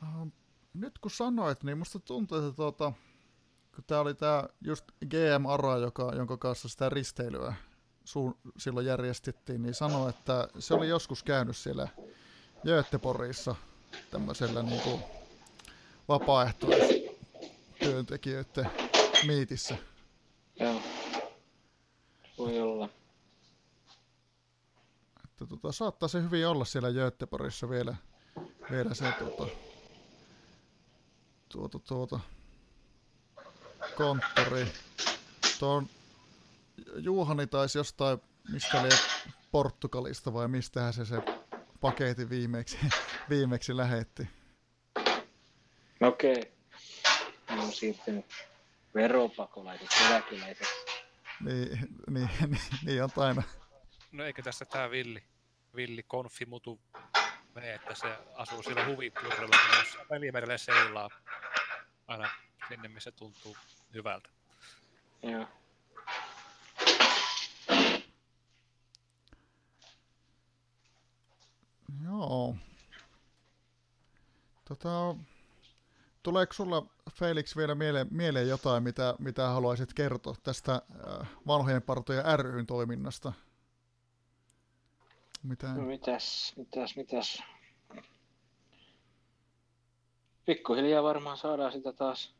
Ähm, nyt kun sanoit, niin musta tuntuu, että tuota, kun tämä oli tämä just GM Ara, joka, jonka kanssa sitä risteilyä suun, silloin järjestettiin, niin sanoi, että se oli joskus käynyt siellä Göteborgissa tämmöisellä niin kuin vapaaehtoistyöntekijöiden miitissä. Joo, voi olla. Että tota, saattaa se hyvin olla siellä Göteborgissa vielä, vielä se tuota, tuota, tuota, konttori. Tuon Juhani taisi jostain, mistä oli Portugalista vai mistähän se se paketin viimeksi, viimeksi lähetti. Okei. Okay. on siirtynyt veropakolaiset, eläkeläiset. Niin, niin, niin, niin on aina. No eikö tässä tämä Villi, Villi Konfimutu mene, että se asuu siellä huvipurrella, jos Välimerelle seilaa aina sinne, missä tuntuu hyvältä. Joo. Joo. Tota, tuleeko sulla Felix vielä mieleen, mieleen jotain, mitä, mitä haluaisit kertoa tästä äh, vanhojen partojen ryn toiminnasta? Mitä? No mitäs, mitäs, mitäs? Pikkuhiljaa varmaan saadaan sitä taas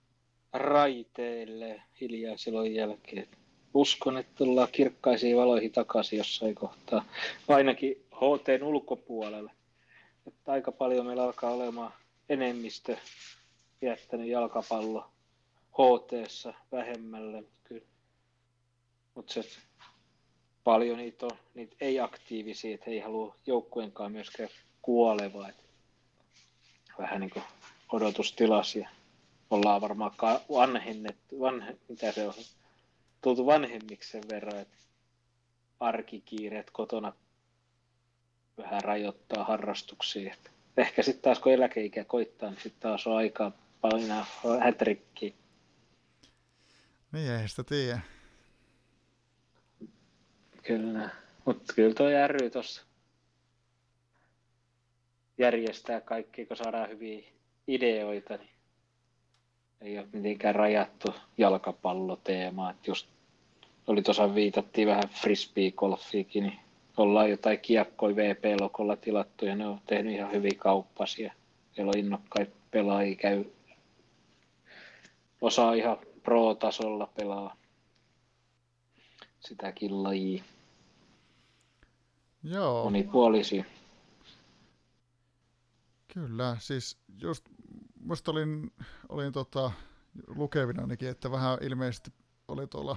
raiteille hiljaa jälkeen. uskon, että tullaan kirkkaisiin valoihin takaisin jossain kohtaa. Ainakin HTn ulkopuolelle. Että aika paljon meillä alkaa olemaan enemmistö jättänyt jalkapallo ht vähemmälle. Mutta se paljon niitä on, niitä ei-aktiivisia, että he ei halua joukkueenkaan myöskään kuolevaa. Että vähän niin kuin odotustilasia. Ollaan varmaan vanhennettu, vanhe, mitä se on, tultu vanhemmiksi sen verran, että arkikiireet kotona vähän rajoittaa harrastuksia. Ehkä sitten taas kun eläkeikä koittaa, niin sitten taas on aikaa painaa hätrikkiä. Niin, ei sitä tiedä. Kyllä, mutta kyllä tuo ry tuossa järjestää kaikki, kun saadaan hyviä ideoita, niin ei ole mitenkään rajattu jalkapalloteema. Että just oli tuossa viitattiin vähän frisbee-golfiikin, niin ollaan jotain kiekkoja VP-lokolla tilattu ja ne on tehnyt ihan hyviä kauppasia. Siellä on innokkaita pelaajia, käy, osaa ihan pro-tasolla pelaa sitäkin lajia. Joo. Monipuolisia. Kyllä, siis just musta olin, olin tota, lukevina ainakin, että vähän ilmeisesti oli tuolla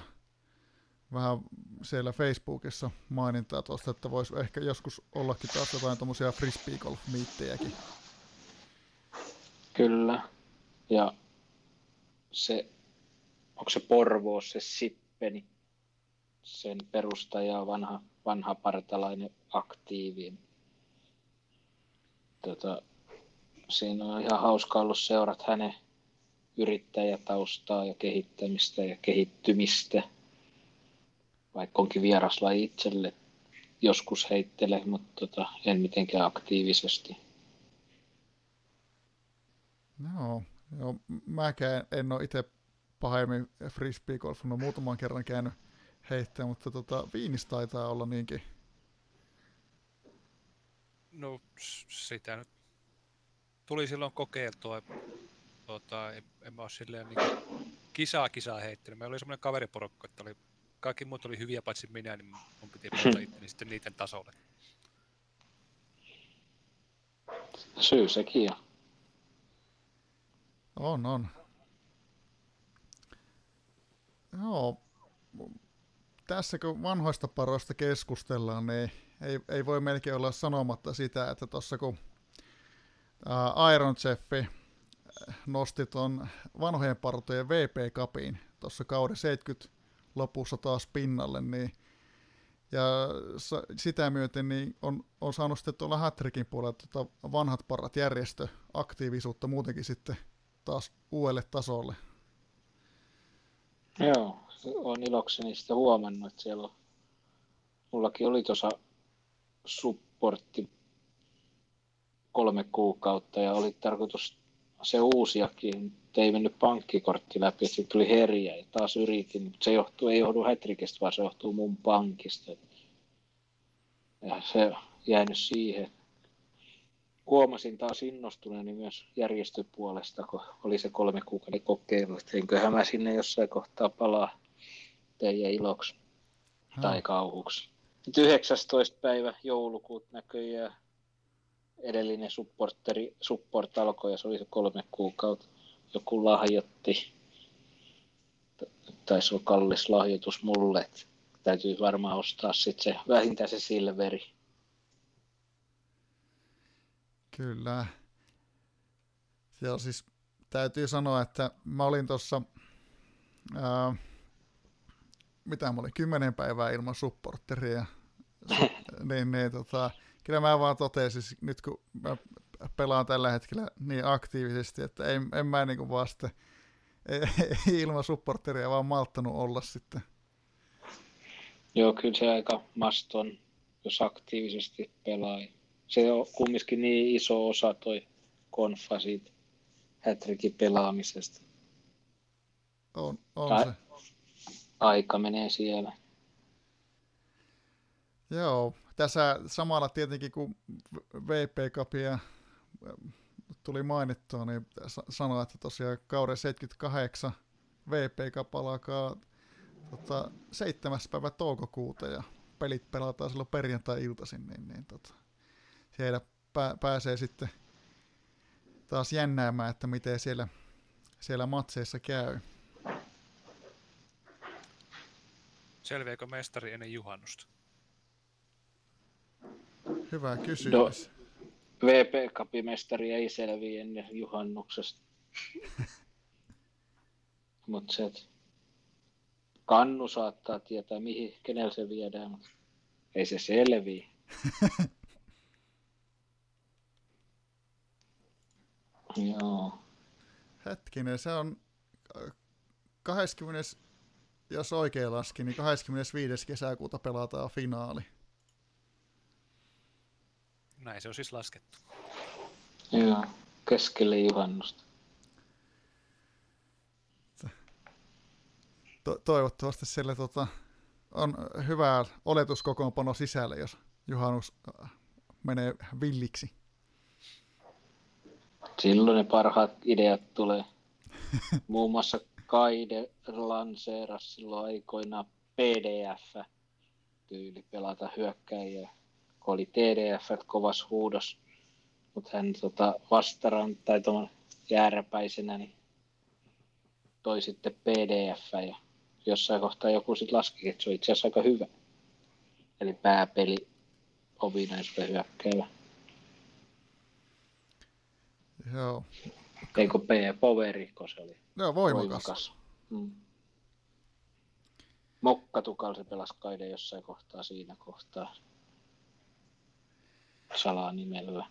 vähän siellä Facebookissa mainintaa tuosta, että voisi ehkä joskus ollakin taas jotain tuommoisia frisbee golf miittejäkin. Kyllä. Ja se, onko se Porvoos se Sippeni, sen perustaja vanha, vanha partalainen aktiivi. Tota, siinä on ihan hauska ollut seurat hänen yrittäjätaustaa ja kehittämistä ja kehittymistä. Vaikka onkin vieraslaji itselle, joskus heittele, mutta tota, en mitenkään aktiivisesti. Joo, joo mäkään en ole itse pahemmin frisbeegolfilla muutaman kerran käynyt heittää, mutta tota, Viinis taitaa olla niinkin. No sitä nyt tuli silloin kokeiltua. Tota, en, en mä ole silleen niin kisaa kisaa heittänyt. Meillä oli semmoinen kaveriporukka, että oli, kaikki muut oli hyviä paitsi minä, niin mun piti pelata itteni sitten niiden tasolle. Syy sekin on. On, on. Joo, tässä kun vanhoista paroista keskustellaan, niin ei, ei voi melkein olla sanomatta sitä, että tuossa kun Iron Cheffi nosti tuon vanhojen partojen VP Cupin tuossa kauden 70 lopussa taas pinnalle, niin ja sitä myöten niin on, on saanut sitten tuolla Hattrickin puolella tuota vanhat parat järjestö aktiivisuutta muutenkin sitten taas uudelle tasolle. Joo, on ilokseni sitä huomannut, että siellä on, mullakin oli tuossa supportti kolme kuukautta ja oli tarkoitus se uusiakin, mutta ei mennyt pankkikortti läpi, että tuli herjä ja taas yritin, mutta se johtuu, ei johdu Hätrikistä, vaan se johtuu mun pankista. Ja se jäänyt siihen. Huomasin taas innostuneeni myös järjestöpuolesta, kun oli se kolme kuukauden kokeilu, että enköhän mä sinne jossain kohtaa palaa teidän iloksi tai kauhuksi. 19. päivä joulukuuta näköjään edellinen supporteri, support alkoi ja se oli se kolme kuukautta. Joku lahjoitti, taisi olla kallis lahjoitus mulle, että täytyy varmaan ostaa sitten se, vähintään se silveri. Kyllä. Joo, siis täytyy sanoa, että mä olin tuossa, mitä mä olin, kymmenen päivää ilman supporteria. niin, niin, tota, kyllä mä vaan totesin, nyt kun mä pelaan tällä hetkellä niin aktiivisesti, että en, en mä niin kuin vaan sitten, ei, ilman supporteria vaan malttanut olla sitten. Joo, kyllä se aika maston, jos aktiivisesti pelaa. Se on kumminkin niin iso osa toi konfa siitä hätrikin pelaamisesta. On, on se. Aika menee siellä. Joo, tässä samalla tietenkin kun VP Cupia tuli mainittua, niin sanoa, että tosiaan kauden 78 VP Cup alkaa tota, 7. päivä toukokuuta ja pelit pelataan silloin perjantai-iltaisin, niin, niin tota, siellä pää, pääsee sitten taas jännäämään, että miten siellä, siellä matseissa käy. Selviääkö mestari ennen juhannusta? Hyvä kysymys. No, VP Cupimestari ei selviä ennen juhannuksesta. Mutta se, kannu saattaa tietää, mihin, kenellä se viedään, mutta ei se selviä. Joo. Hetkinen, se on äh, 20, jos oikein laski, niin 25. kesäkuuta pelataan finaali. Näin se on siis laskettu. Joo, keskelle juhannusta. To- toivottavasti siellä tota, on hyvää oletuskokoonpano sisällä, jos juhannus äh, menee villiksi. Silloin ne parhaat ideat tulee. Muun muassa Kaide lanseerasi silloin aikoinaan PDF tyyli pelata hyökkäjiä, kun oli TDF kovas huudos, mutta hän tota, vastaran tai tuon jääräpäisenä niin toi sitten PDF ja jossain kohtaa joku sitten laski, että se on itse asiassa aika hyvä. Eli pääpeli ominaisuuden hyökkäävä. Joo, Eikö P Poveri, kun se oli Joo voimakas. Mm. Mokkatukal se pelasi Kaide jossain kohtaa siinä kohtaa. Salaa nimellä.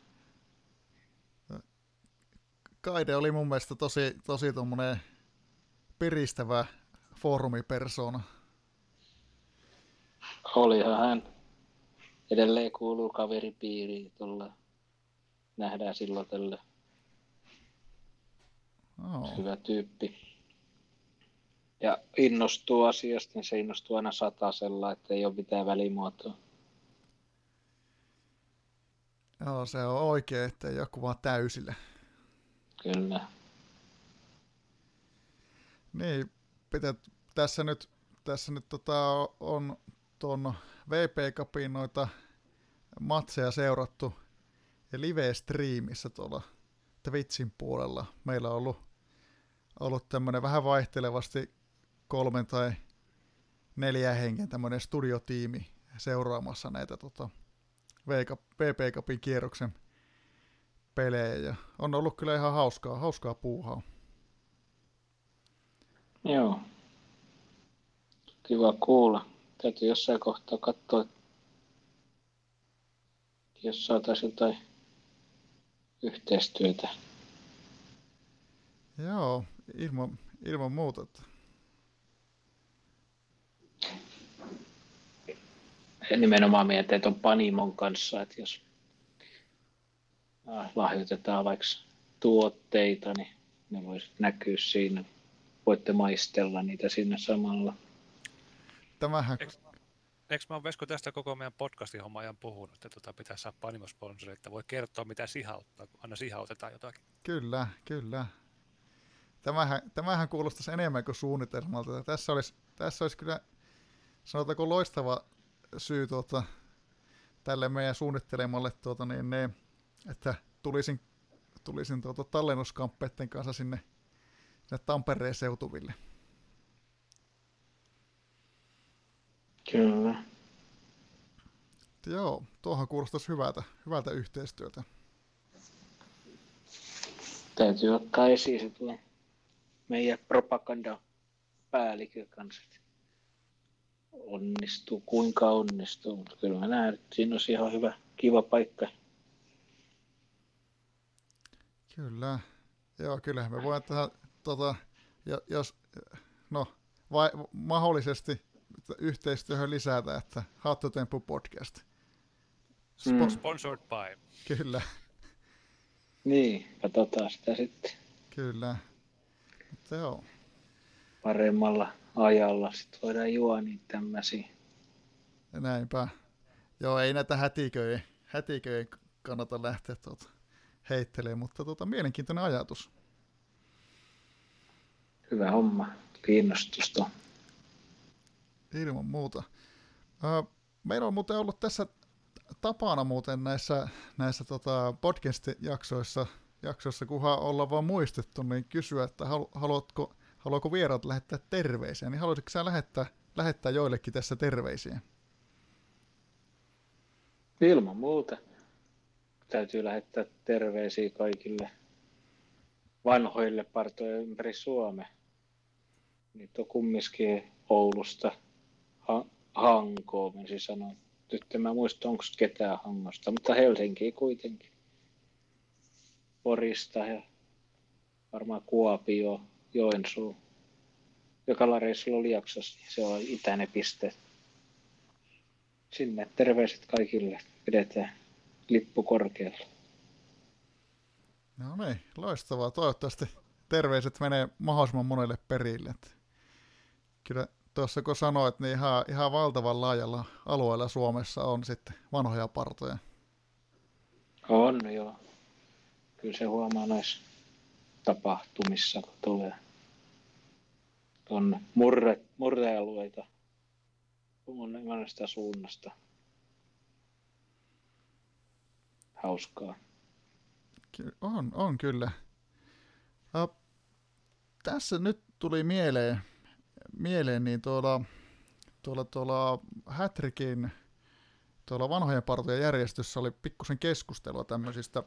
Kaide oli mun mielestä tosi, tosi tommonen piristävä foorumipersona. Olihan hän. Edelleen kuuluu kaveripiiriin tulla. Nähdään silloin tällä Oh. hyvä tyyppi. Ja innostuu asiasta, niin se innostuu aina satasella, että ei ole mitään välimuotoa. Joo, se on oikein, että joku vaan täysille. Kyllä. Niin, pitää, tässä nyt, tässä nyt tota on tuon VP Cupin noita matseja seurattu ja live-striimissä tuolla Twitchin puolella. Meillä on ollut, ollut tämmöinen vähän vaihtelevasti kolmen tai neljä hengen tämmöinen studiotiimi seuraamassa näitä tota, VP Cupin kierroksen pelejä. Ja on ollut kyllä ihan hauskaa, hauskaa puuhaa. Joo. Kiva kuulla. Täytyy jossain kohtaa katsoa, jos saataisiin jotain yhteistyötä. Joo, ilman, ilman muuta. Nimenomaan mietin, että on Panimon kanssa, että jos ah, lahjoitetaan vaikka tuotteita, niin ne voisi näkyä siinä. Voitte maistella niitä siinä samalla. Tämähän, Eikö, eikö mä oon Vesko tästä koko meidän podcastin homma ajan puhunut, että tota pitää saada panimosponsori, että voi kertoa mitä sihauttaa, kun aina sihautetaan jotakin. kyllä, kyllä. Tämähän, tämähän kuulostaisi enemmän kuin suunnitelmalta. Tässä olisi, tässä olisi kyllä, sanotaanko loistava syy tuota, tälle meidän suunnittelemalle, tuota, niin, ne, että tulisin, tulisin tuota, tallennuskamppeiden kanssa sinne, sinne Tampereen seutuville. Kyllä. Joo, tuohon kuulostaisi hyvältä, hyvältä yhteistyötä. Täytyy ottaa esiin se tuo meidän propaganda päällikö kanssa. Onnistuu, kuinka onnistuu, mutta kyllä mä näen, että siinä olisi ihan hyvä, kiva paikka. Kyllä. Joo, kyllähän me voidaan tehdä, tota, jo- jos, no, vai, mahdollisesti yhteistyöhön lisätä, että Hattutemppu podcast. Spo- Mm. Sponsored by. Kyllä, Niin, katsotaan sitä sitten kyllä. Mutta joo, paremmalla ajalla. Sitten voidaan juoda niitä tämmöisiä. näinpä. Joo, ei näitä hätiköjä, hätiköjä kannata lähteä tuota, heittelemään, mutta tuota, mielenkiintoinen ajatus. Hyvä homma, kiinnostusta. Ilman muuta. Meillä on muuten ollut tässä tapana muuten näissä, näissä tota podcast-jaksoissa, jaksoissa, kunhan ollaan vaan muistettu, niin kysyä, että haluatko, haluatko vieraat lähettää terveisiä, niin haluaisitko sä lähettää, lähettää joillekin tässä terveisiä? Ilman muuta. Täytyy lähettää terveisiä kaikille vanhoille partoille ympäri Suomea. Niitä on kumminkin Oulusta ha- Hankoon, menisin sanoa. Nyt en mä muista, onko ketään Hangosta, mutta Helsinki kuitenkin. Porista ja varmaan Kuopio, Joensuu. Joka reissulla oli jaksossa, niin se on itäinen piste. Sinne terveiset kaikille, pidetään lippu korkealla. No niin, loistavaa. Toivottavasti terveiset menee mahdollisimman monelle perille. Kyllä tuossa kun sanoit, niin ihan, ihan valtavan laajalla alueella Suomessa on sitten vanhoja partoja. On joo. Kyllä se huomaa näissä tapahtumissa, kun tulee on murre, murrealueita monesta suunnasta. Hauskaa. On, on kyllä. Uh, tässä nyt tuli mieleen, mieleen niin tuolla, tuolla, tuolla Hätrikin tuolla vanhojen partojen järjestössä oli pikkusen keskustelua tämmöisistä,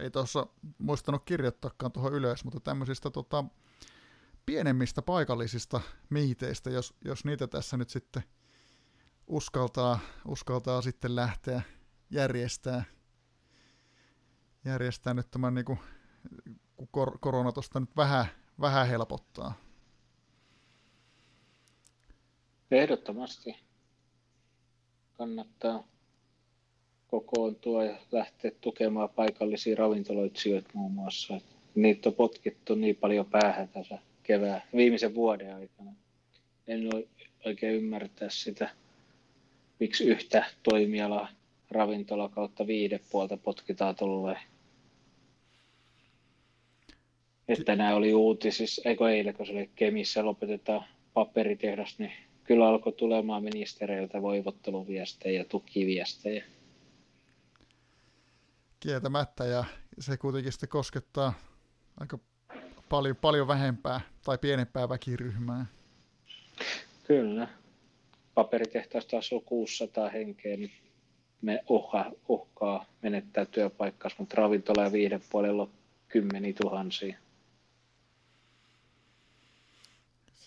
ei tuossa muistanut kirjoittaakaan tuohon ylös, mutta tämmöisistä tota, pienemmistä paikallisista miiteistä, jos, jos niitä tässä nyt sitten uskaltaa, uskaltaa sitten lähteä järjestää, järjestää nyt tämän niin kuin, kun kor- korona tuosta nyt vähän, vähän helpottaa. Ehdottomasti kannattaa kokoontua ja lähteä tukemaan paikallisia ravintoloitsijoita muun muassa. Niitä on potkittu niin paljon päähän tässä kevään, viimeisen vuoden aikana. En voi oikein ymmärtää sitä, miksi yhtä toimialaa ravintola kautta viidepuolta potkitaan tolleen. Että nämä oli uutisissa, eikö eilen, kun se oli Kemissä lopetetaan paperitehdas, niin kyllä alkoi tulemaan ministereiltä voivotteluviestejä ja tukiviestejä. Kieltämättä, ja se kuitenkin sitten koskettaa aika paljon, paljon vähempää tai pienempää väkiryhmää. Kyllä. Paperitehtaasta asuu 600 henkeä, niin me uhka, uhkaa menettää työpaikkaa, mutta ravintola ja viiden puolella on kymmeniä tuhansia.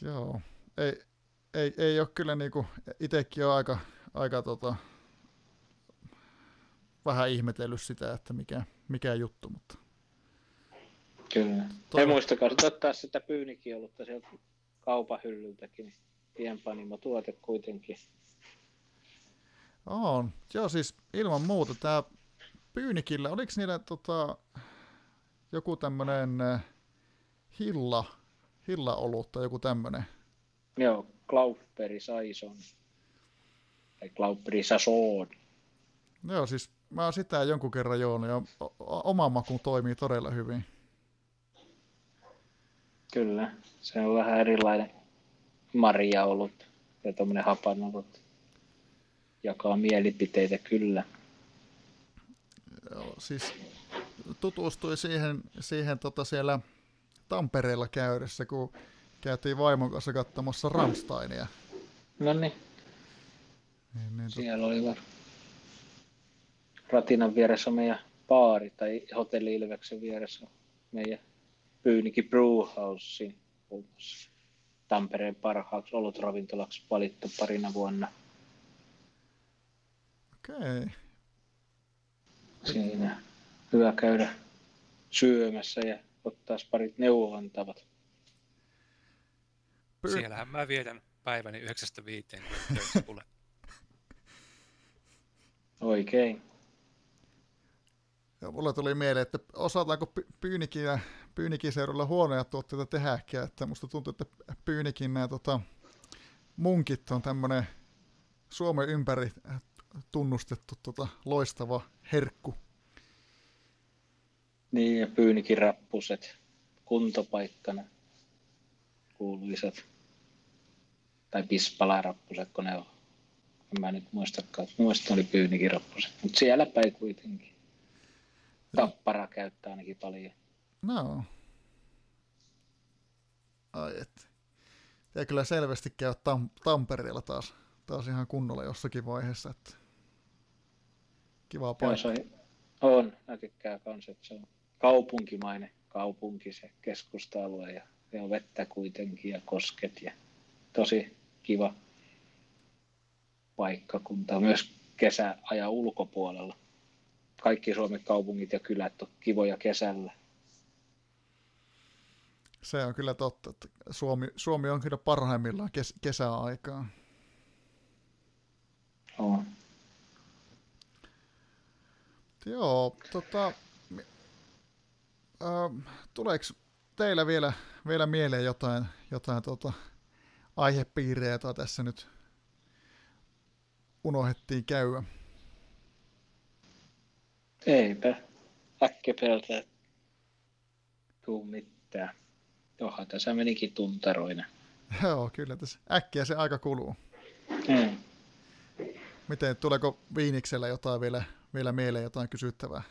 Joo, ei, ei, ei ole kyllä niinku, itsekin on aika, aika tota, vähän ihmetellyt sitä, että mikä, mikä juttu, mutta Kyllä. Tuo... Ei muistakaa ottaa sitä pyynikiolutta sieltä kaupan hyllyltäkin. Pienpanimo tuote kuitenkin. On. Joo, siis ilman muuta tämä pyynikillä, oliko niillä tota, joku tämmöinen äh, hilla, hilla tai joku tämmöinen? Joo, Glaupperi Saison. Tai Glaupperi Saison. Joo, siis mä oon sitä jonkun kerran juonut ja oma maku toimii todella hyvin. Kyllä, se on vähän erilainen Maria ollut ja tuommoinen hapan ollut. Jakaa mielipiteitä kyllä. Joo, siis tutustui siihen, siihen tota siellä Tampereella käydessä, kun käytiin vaimon kanssa katsomassa Ramsteinia. No niin. niin, niin Siellä oli var... Ratinan vieressä meidän baari tai hotelli Ilveksen vieressä meidän Pyynikin Brewhouse muun muassa Tampereen parhaaksi olutravintolaksi valittu parina vuonna. Okei. Okay. Siinä hyvä käydä syömässä ja ottaa parit neuvoantavat. Pyy- Siellähän mä vietän päiväni 9.5 Oikein. Ja mulla tuli mieleen, että osataanko Pyynikin ja Pyynikin seudulla huonoja tuotteita tehdäkään, että musta tuntuu, että Pyynikin nämä tota, munkit on tämmöinen Suomen ympäri tunnustettu tota, loistava herkku. Niin, ja Pyynikin rappuset kuntopaikkana kuuluisat. Tai Pispala-rappuset, kun ne on. En mä nyt muistakaan. Muista oli Pyynikin rappuset. Mutta siellä päin kuitenkin. Tappara käyttää ainakin paljon. No. Ai et. Ja kyllä selvästi käy Tam- Tampereella taas, taas ihan kunnolla jossakin vaiheessa. Että kiva Joo, paikka. se on, on. Mä tykkään kans, että se on kaupunkimainen kaupunki, se keskusta-alue ja, ja vettä kuitenkin ja kosket ja tosi kiva paikkakunta myös kesäajan ulkopuolella. Kaikki Suomen kaupungit ja kylät on kivoja kesällä. Se on kyllä totta, että Suomi, Suomi on kyllä parhaimmillaan kes- kesäaikaan. On. Joo, tota, mi- ö, tuleeko teillä vielä, vielä mieleen jotain, jotain tota, aihepiirejä, joita tässä nyt unohdettiin käydä? Eipä äkkepeltä tuu mitään. Johan tässä menikin tuntaroina. Joo, kyllä tässä äkkiä se aika kuluu. Mm. Miten, tuleeko Viiniksellä jotain vielä, vielä mieleen, jotain kysyttävää?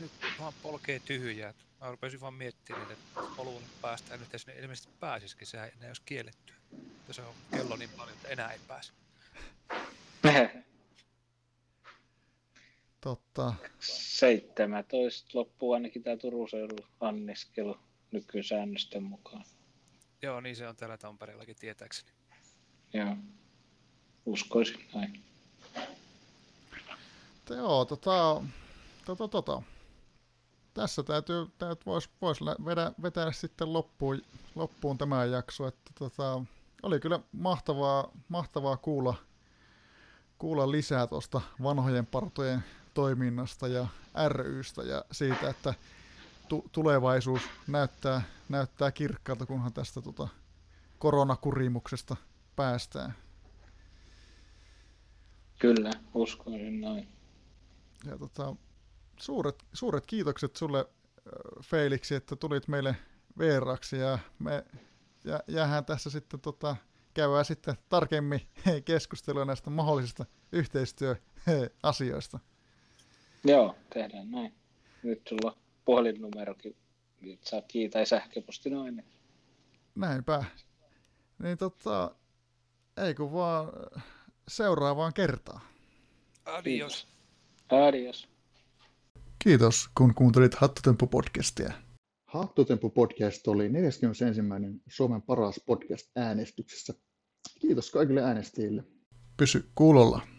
Nyt vaan polkee tyhjää. Mä rupesin vaan miettimään, että polun päästään nyt ja sinne ilmeisesti pääsisikin. Sehän enää olisi kielletty. Ja se on kello niin paljon, että enää ei pääse. Totta. 17 loppuu ainakin tämä Turun seudun anniskelu nykysäännösten mukaan. Joo, niin se on täällä Tampereellakin tietääkseni. Joo, uskoisin näin. Joo, tota, tota, tota. Tässä täytyy, täytyy vois, vois vedä, vetää sitten loppuun, loppuun tämä jakso, että tota, oli kyllä mahtavaa, mahtavaa kuulla, kuulla lisää tuosta vanhojen partojen toiminnasta ja rystä ja siitä, että tu- tulevaisuus näyttää, näyttää kirkkaalta, kunhan tästä tota koronakurimuksesta päästään. Kyllä, uskoisin näin. Ja tota, suuret, suuret kiitokset sulle ö, Feliksi, että tulit meille vieraaksi ja me jä, jäähän tässä sitten tota, käydään sitten tarkemmin keskustelua näistä mahdollisista yhteistyöasioista. Joo, tehdään näin. Nyt sulla puhelinnumerokin. Nyt saat kiitä ja sähköposti noin. Näinpä. Niin tota, ei kun vaan seuraavaan kertaan. Adios. Adios. Kiitos, kun kuuntelit Hattutemppu-podcastia. Hattutemppu-podcast oli 41. Suomen paras podcast äänestyksessä. Kiitos kaikille äänestäjille. Pysy kuulolla.